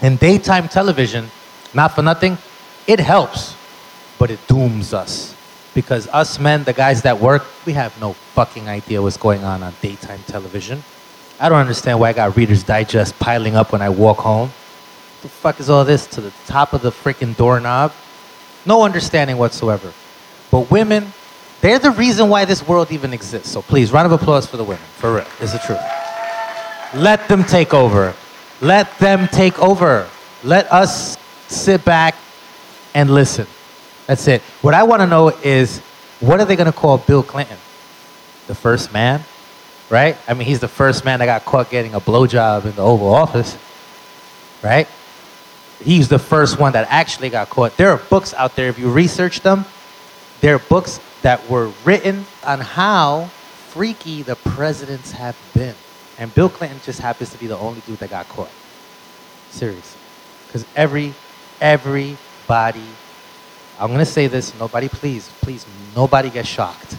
And daytime television, not for nothing, it helps, but it dooms us. Because us men, the guys that work, we have no fucking idea what's going on on daytime television. I don't understand why I got Reader's Digest piling up when I walk home. What the fuck is all this to the top of the freaking doorknob? No understanding whatsoever. But women, they're the reason why this world even exists. So please, round of applause for the women. For real. It's the truth. Let them take over. Let them take over. Let us sit back and listen. That's it. What I want to know is what are they going to call Bill Clinton? The first man? Right? I mean, he's the first man that got caught getting a blowjob in the Oval Office. Right? He's the first one that actually got caught. There are books out there, if you research them, there are books that were written on how freaky the presidents have been. And Bill Clinton just happens to be the only dude that got caught. Seriously. Because every, everybody, I'm going to say this, nobody, please, please, nobody get shocked.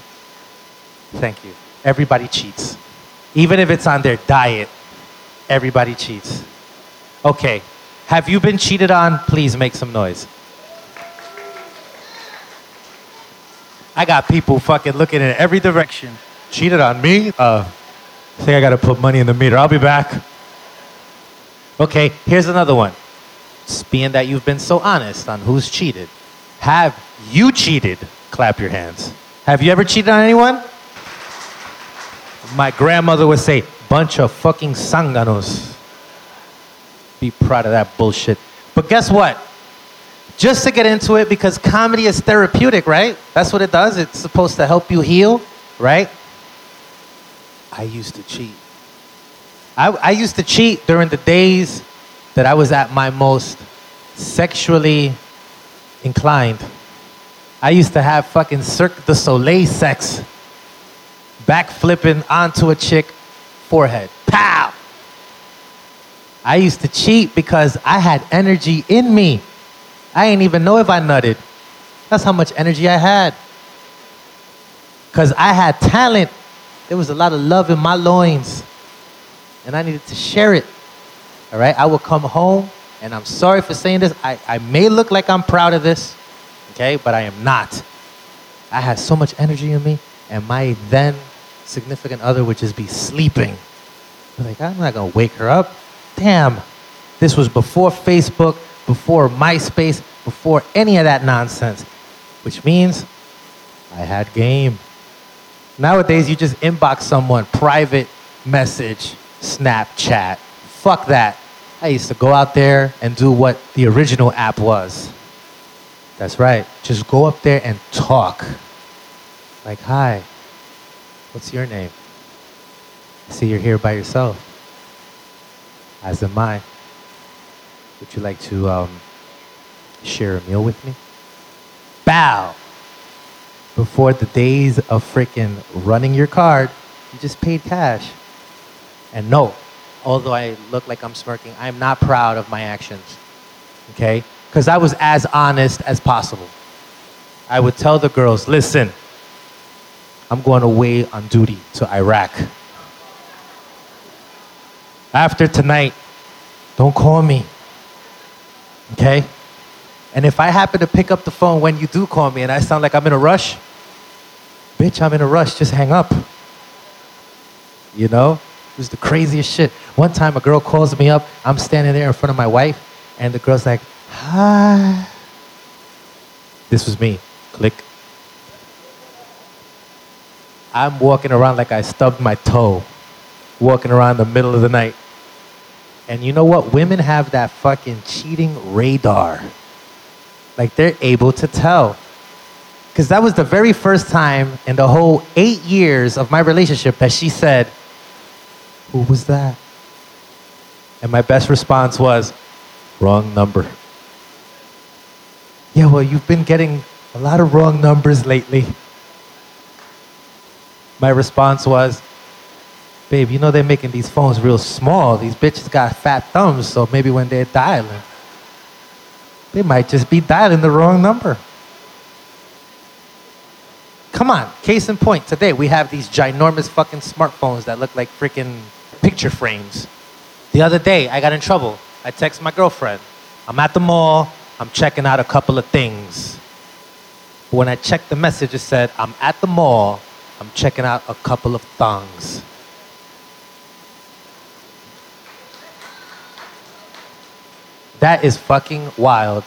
Thank you. Everybody cheats. Even if it's on their diet, everybody cheats. Okay. Have you been cheated on? Please make some noise. I got people fucking looking in every direction. Cheated on me? Uh, I think I gotta put money in the meter. I'll be back. Okay, here's another one. Being that you've been so honest on who's cheated, have you cheated? Clap your hands. Have you ever cheated on anyone? My grandmother would say, bunch of fucking sanganos. Be proud of that bullshit. But guess what? Just to get into it, because comedy is therapeutic, right? That's what it does. It's supposed to help you heal, right? I used to cheat. I, I used to cheat during the days that I was at my most sexually inclined. I used to have fucking Cirque du Soleil sex, back flipping onto a chick forehead. Pow! I used to cheat because I had energy in me. I didn't even know if I nutted. That's how much energy I had. Because I had talent. There was a lot of love in my loins. And I needed to share it. All right? I would come home, and I'm sorry for saying this. I, I may look like I'm proud of this, okay? But I am not. I had so much energy in me, and my then significant other would just be sleeping. I'm like, I'm not gonna wake her up. Damn. This was before Facebook, before MySpace, before any of that nonsense. Which means I had game. Nowadays, you just inbox someone, private message, Snapchat. Fuck that. I used to go out there and do what the original app was. That's right. Just go up there and talk. Like, hi, what's your name? I see you're here by yourself. As am I. Would you like to um, share a meal with me? Bow. Before the days of freaking running your card, you just paid cash. And no, although I look like I'm smirking, I'm not proud of my actions. Okay? Because I was as honest as possible. I would tell the girls, listen, I'm going away on duty to Iraq. After tonight, don't call me. Okay? And if I happen to pick up the phone when you do call me and I sound like I'm in a rush, bitch, I'm in a rush, just hang up. You know? It was the craziest shit. One time a girl calls me up, I'm standing there in front of my wife, and the girl's like, hi. This was me. Click. I'm walking around like I stubbed my toe, walking around the middle of the night. And you know what? Women have that fucking cheating radar. Like they're able to tell. Because that was the very first time in the whole eight years of my relationship that she said, Who was that? And my best response was, Wrong number. Yeah, well, you've been getting a lot of wrong numbers lately. My response was, Babe, you know they're making these phones real small. These bitches got fat thumbs, so maybe when they're dialing, they might just be dialing the wrong number. Come on, case in point, today we have these ginormous fucking smartphones that look like freaking picture frames. The other day, I got in trouble. I text my girlfriend. I'm at the mall, I'm checking out a couple of things. When I checked the message, it said, I'm at the mall, I'm checking out a couple of thongs. That is fucking wild.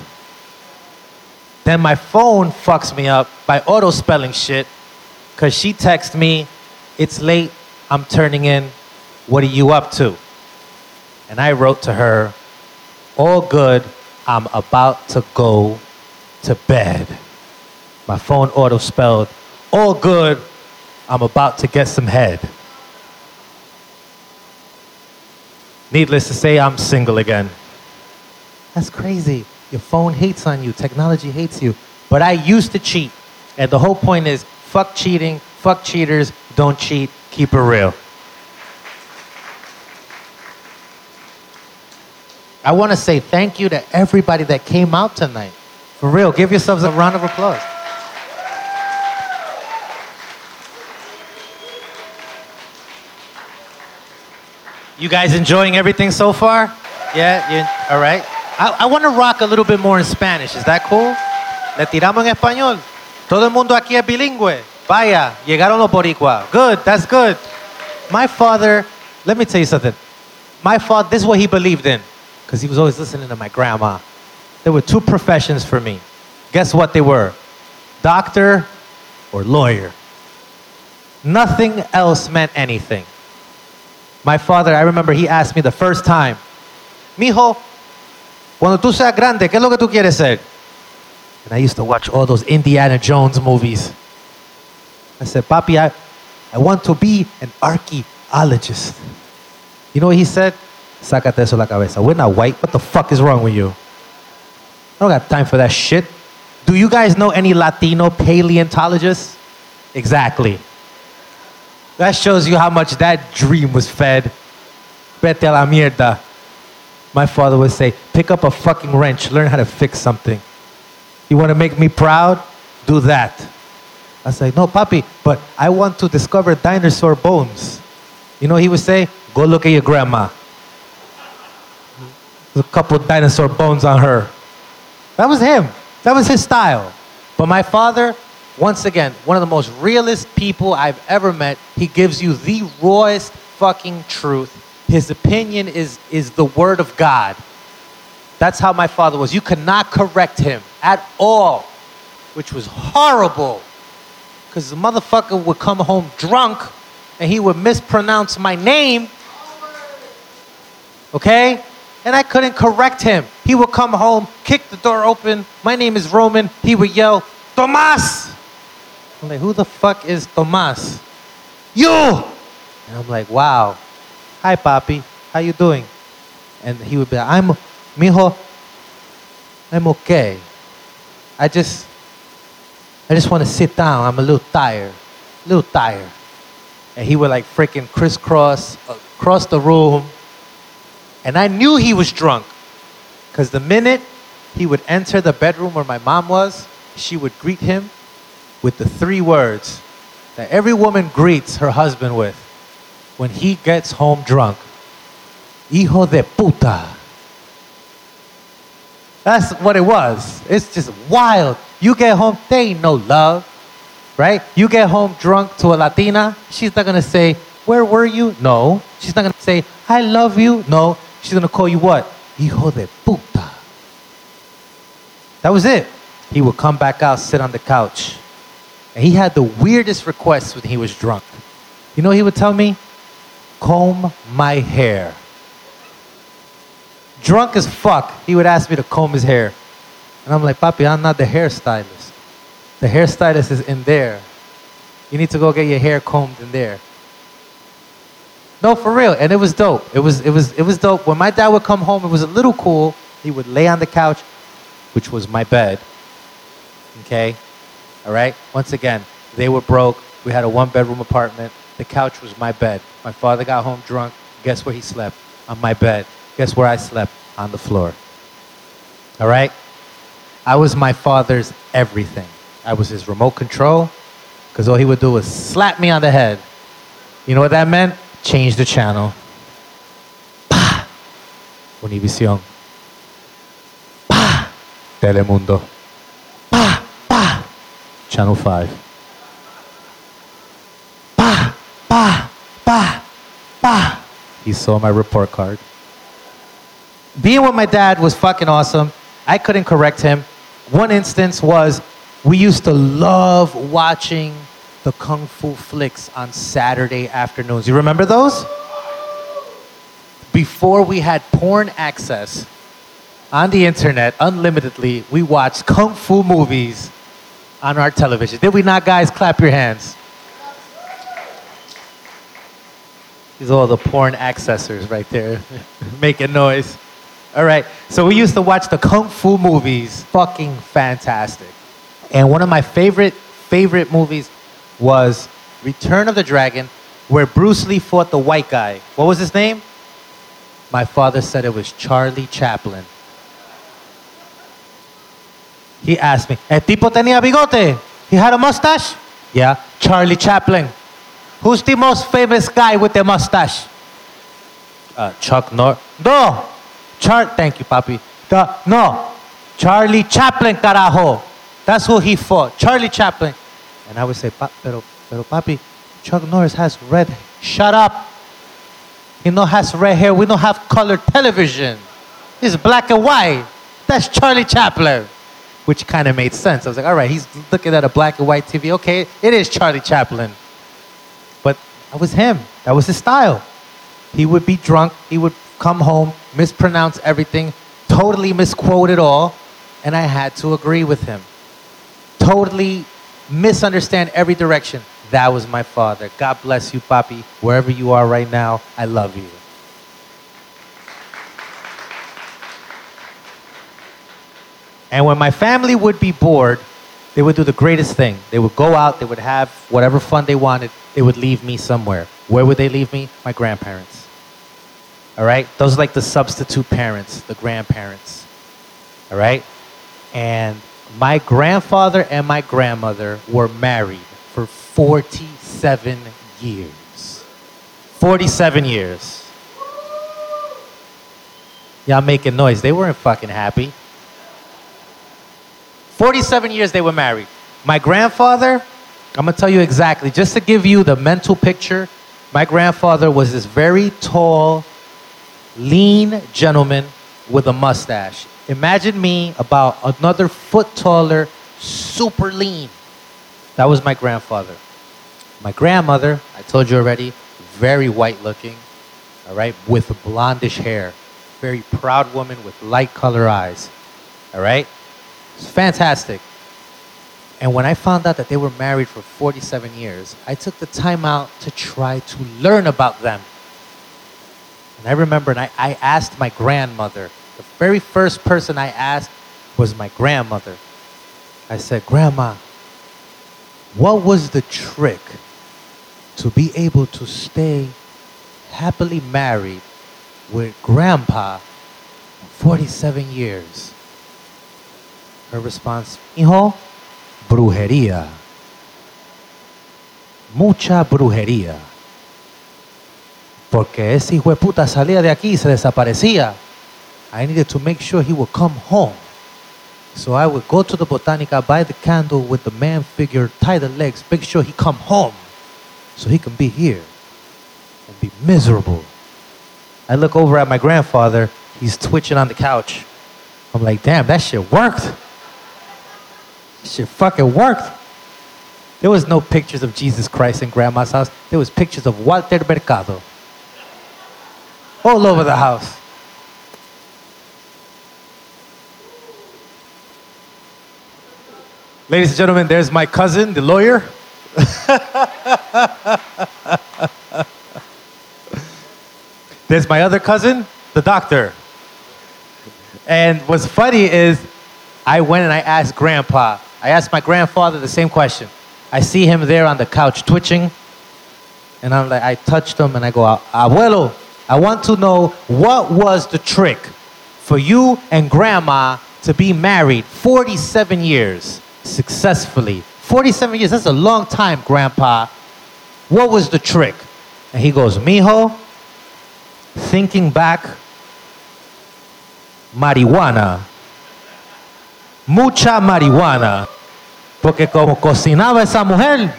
Then my phone fucks me up by auto spelling shit because she texts me, It's late, I'm turning in, what are you up to? And I wrote to her, All good, I'm about to go to bed. My phone auto spelled, All good, I'm about to get some head. Needless to say, I'm single again. That's crazy. Your phone hates on you, technology hates you. But I used to cheat. And the whole point is fuck cheating, fuck cheaters, don't cheat, keep it real. I want to say thank you to everybody that came out tonight. For real, give yourselves a round of applause. You guys enjoying everything so far? Yeah, you, all right. I, I want to rock a little bit more in Spanish. Is that cool? Le tiramos en español. Todo el mundo aquí es bilingüe. Vaya, llegaron los boricua. Good, that's good. My father, let me tell you something. My father, this is what he believed in. Because he was always listening to my grandma. There were two professions for me. Guess what they were? Doctor or lawyer. Nothing else meant anything. My father, I remember he asked me the first time, Mijo, cuando tú seas grande, ¿qué es lo que tú quieres ser? And I used to watch all those Indiana Jones movies. I said, Papi, I, I want to be an archaeologist. You know what he said? Sácate eso la cabeza. We're not white. What the fuck is wrong with you? I don't got time for that shit. Do you guys know any Latino paleontologists? Exactly. That shows you how much that dream was fed. Vete a la mierda. My father would say, pick up a fucking wrench, learn how to fix something. You want to make me proud? Do that. I say, no, papi, but I want to discover dinosaur bones. You know he would say? Go look at your grandma. A couple dinosaur bones on her. That was him. That was his style. But my father, once again, one of the most realist people I've ever met. He gives you the rawest fucking truth. His opinion is, is the word of God. That's how my father was. You could not correct him at all, which was horrible. Because the motherfucker would come home drunk and he would mispronounce my name. Okay? And I couldn't correct him. He would come home, kick the door open. My name is Roman. He would yell, Tomas! I'm like, who the fuck is Tomas? You! And I'm like, wow. Hi, Papi. How you doing? And he would be like, I'm, mijo, I'm okay. I just, I just want to sit down. I'm a little tired. A little tired. And he would like freaking crisscross uh, across the room. And I knew he was drunk. Because the minute he would enter the bedroom where my mom was, she would greet him with the three words that every woman greets her husband with when he gets home drunk Hijo de puta. That's what it was. It's just wild. You get home, they ain't no love, right? You get home drunk to a Latina, she's not gonna say, Where were you? No. She's not gonna say, I love you. No. She's gonna call you what? Hijo de puta. That was it. He would come back out, sit on the couch. And he had the weirdest requests when he was drunk. You know he would tell me? Comb my hair. Drunk as fuck, he would ask me to comb his hair. And I'm like, Papi, I'm not the hairstylist. The hairstylist is in there. You need to go get your hair combed in there. No, for real. And it was dope. It was, it was, it was dope. When my dad would come home, it was a little cool. He would lay on the couch, which was my bed. Okay? All right? Once again, they were broke. We had a one bedroom apartment. The couch was my bed. My father got home drunk. Guess where he slept? On my bed. Guess where I slept? On the floor. All right? I was my father's everything. I was his remote control because all he would do was slap me on the head. You know what that meant? Change the channel. Pa! Telemundo. Channel 5. Pa! Pa! Pa! Pa! He saw my report card. Being with my dad was fucking awesome. I couldn't correct him. One instance was we used to love watching the kung fu flicks on Saturday afternoons. You remember those? Before we had porn access on the internet unlimitedly, we watched kung fu movies on our television. Did we not, guys? Clap your hands. These are all the porn accessors right there making noise. All right, so we used to watch the kung fu movies. Fucking fantastic. And one of my favorite, favorite movies was Return of the Dragon, where Bruce Lee fought the white guy. What was his name? My father said it was Charlie Chaplin. He asked me, ¿El tipo tenía bigote? He had a mustache? Yeah, Charlie Chaplin. Who's the most famous guy with a mustache? Uh, Chuck Norris. No, Char. Thank you, papi. The, no, Charlie Chaplin, carajo. That's who he fought, Charlie Chaplin. And I would say, pero, pero papi, Chuck Norris has red. Shut up. He no has red hair. We don't have color television. It's black and white. That's Charlie Chaplin. Which kind of made sense. I was like, all right, he's looking at a black and white TV. Okay, it is Charlie Chaplin. But that was him. That was his style. He would be drunk. He would come home, mispronounce everything, totally misquote it all, and I had to agree with him. Totally misunderstand every direction. That was my father. God bless you, Papi. Wherever you are right now, I love you. And when my family would be bored, they would do the greatest thing. They would go out, they would have whatever fun they wanted, they would leave me somewhere. Where would they leave me? My grandparents. All right? Those are like the substitute parents, the grandparents. All right? And my grandfather and my grandmother were married for 47 years. 47 years. Y'all making noise. They weren't fucking happy. 47 years they were married. My grandfather, I'm gonna tell you exactly, just to give you the mental picture, my grandfather was this very tall, lean gentleman with a mustache. Imagine me about another foot taller, super lean. That was my grandfather. My grandmother, I told you already, very white looking, all right, with blondish hair. Very proud woman with light color eyes, all right? It's fantastic. And when I found out that they were married for 47 years, I took the time out to try to learn about them. And I remember, and I, I asked my grandmother, the very first person I asked was my grandmother. I said, Grandma, what was the trick to be able to stay happily married with grandpa for 47 years? Her response, hijo, brujería. Mucha brujería. Porque ese hijo de puta salía de aquí y se desaparecía. I needed to make sure he would come home. So I would go to the botanica, buy the candle with the man figure, tie the legs, make sure he come home so he can be here and be miserable. I look over at my grandfather, he's twitching on the couch. I'm like, damn, that shit worked. That shit fucking worked. There was no pictures of Jesus Christ in grandma's house. There was pictures of Walter Mercado. All over the house. Ladies and gentlemen, there's my cousin, the lawyer. there's my other cousin, the doctor. And what's funny is, I went and I asked Grandpa, I asked my grandfather the same question. I see him there on the couch twitching, and I'm like, I touched him and I go, Abuelo, I want to know what was the trick for you and Grandma to be married 47 years successfully. 47 years, that's a long time, Grandpa. What was the trick? And he goes, Mijo, thinking back, marihuana. Mucha marihuana. Porque como cocinaba esa mujer,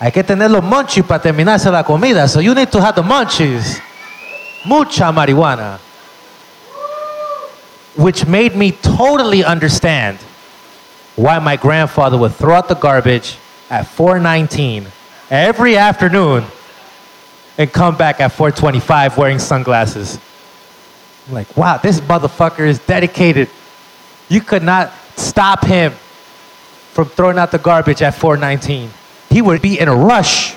hay que tener los munchies para terminarse la comida. So you need to have the munchies. Mucha marihuana. Which made me totally understand why my grandfather would throw out the garbage at 419 every afternoon and come back at 425 wearing sunglasses. I'm like, wow, this motherfucker is dedicated. You could not stop him from throwing out the garbage at 419. He would be in a rush.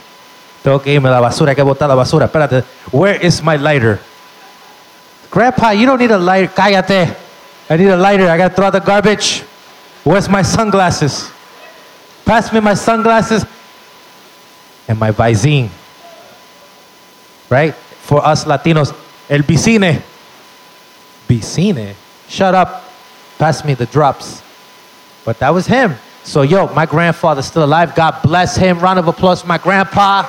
Tengo que irme la basura, que botar la basura. Espérate, where is my lighter? Grandpa, you don't need a lighter. Cállate. I need a lighter. I gotta throw out the garbage. Where's my sunglasses? Pass me my sunglasses and my Visine. Right? For us Latinos, el Vicine. Vicine? Shut up. Pass me the drops. But that was him. So, yo, my grandfather's still alive. God bless him. Round of applause for my grandpa.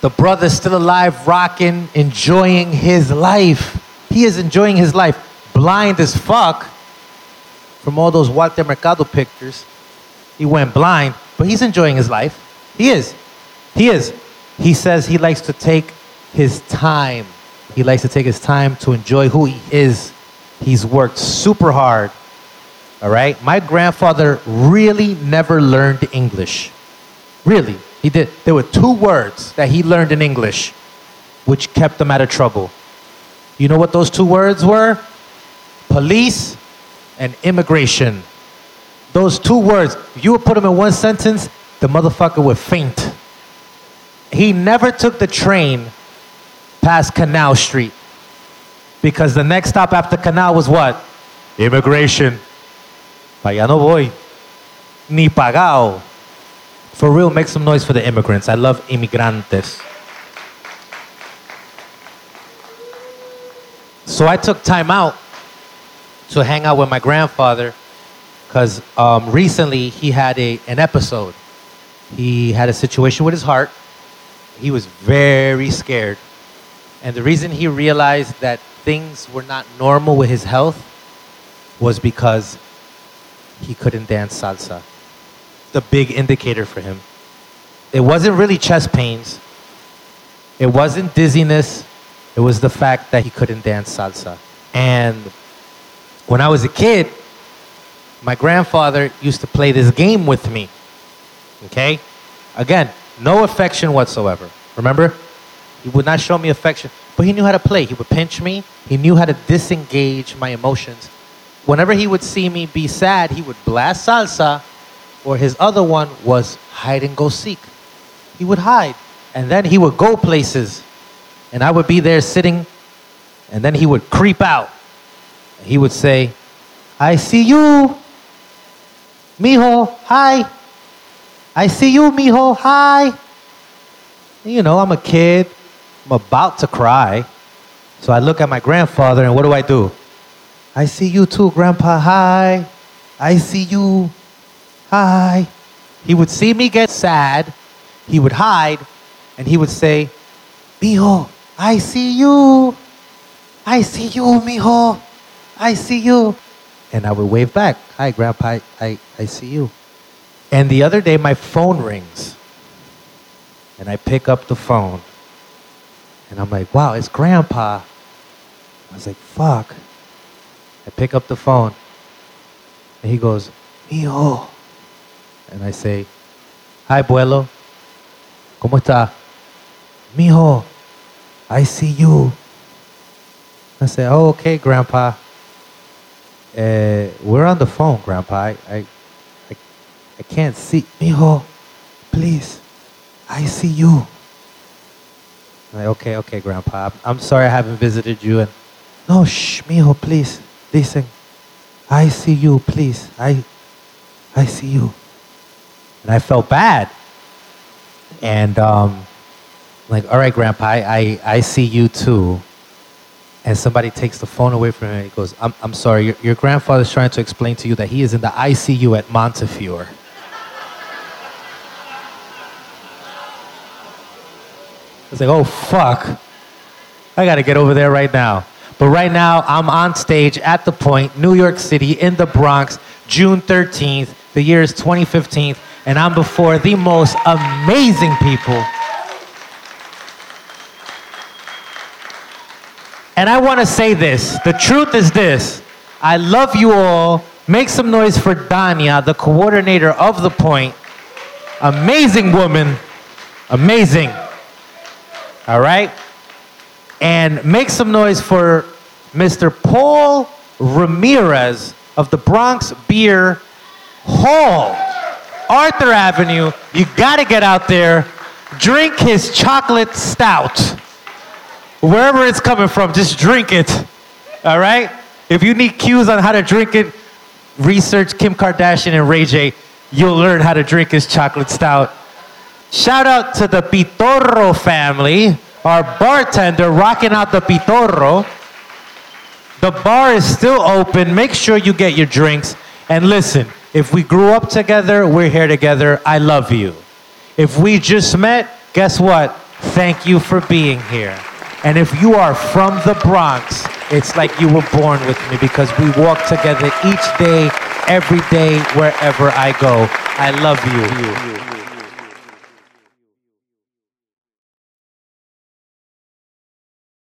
The brother's still alive, rocking, enjoying his life. He is enjoying his life. Blind as fuck from all those Walter Mercado pictures. He went blind, but he's enjoying his life. He is. He is. He says he likes to take his time. He likes to take his time to enjoy who he is. He's worked super hard. All right? My grandfather really never learned English. Really. He did. There were two words that he learned in English which kept him out of trouble. You know what those two words were? Police and immigration. Those two words, if you would put them in one sentence, the motherfucker would faint. He never took the train past Canal Street because the next stop after Canal was what? Immigration. Allá no voy. Ni pagao. For real, make some noise for the immigrants. I love immigrantes. So I took time out to hang out with my grandfather because um, recently he had a, an episode. He had a situation with his heart. He was very scared. And the reason he realized that things were not normal with his health was because he couldn't dance salsa. The big indicator for him. It wasn't really chest pains. It wasn't dizziness. It was the fact that he couldn't dance salsa. And when I was a kid, my grandfather used to play this game with me. Okay? Again, no affection whatsoever. Remember? He would not show me affection, but he knew how to play. He would pinch me, he knew how to disengage my emotions. Whenever he would see me be sad, he would blast salsa, or his other one was hide and go seek. He would hide, and then he would go places, and I would be there sitting, and then he would creep out. He would say, I see you. Mijo, hi. I see you, mijo, hi. You know, I'm a kid. I'm about to cry. So I look at my grandfather, and what do I do? I see you too, Grandpa, hi. I see you, hi. He would see me get sad, he would hide, and he would say, Mijo, I see you. I see you, mijo. I see you. And I would wave back, Hi, Grandpa, I, I, I see you. And the other day, my phone rings. And I pick up the phone. And I'm like, wow, it's Grandpa. I was like, fuck. I pick up the phone. And he goes, Mijo. And I say, Hi, Abuelo. ¿Cómo está? Mijo, I see you. I say, oh, okay, Grandpa. Uh, we're on the phone, Grandpa. I, I, I, I can't see. Mijo, please. I see you. I'm like, okay, okay, Grandpa. I'm, I'm sorry I haven't visited you. And no, shh, mijo, please. Listen. I see you, please. I, I see you. And I felt bad. And um, like, all right, Grandpa, I, I, I see you too. And somebody takes the phone away from him and he goes, I'm, I'm sorry, your, your grandfather's trying to explain to you that he is in the ICU at Montefiore. I was like, oh, fuck. I got to get over there right now. But right now, I'm on stage at the point, New York City, in the Bronx, June 13th. The year is 2015, and I'm before the most amazing people. And I want to say this the truth is this I love you all. Make some noise for Dania, the coordinator of the point. Amazing woman. Amazing. All right? And make some noise for Mr. Paul Ramirez of the Bronx Beer Hall, Arthur Avenue. You got to get out there, drink his chocolate stout. Wherever it's coming from, just drink it. All right? If you need cues on how to drink it, research Kim Kardashian and Ray J. You'll learn how to drink his chocolate stout. Shout out to the Pitorro family, our bartender rocking out the Pitorro. The bar is still open. Make sure you get your drinks. And listen, if we grew up together, we're here together. I love you. If we just met, guess what? Thank you for being here. And if you are from the Bronx, it's like you were born with me because we walk together each day, every day, wherever I go. I love you.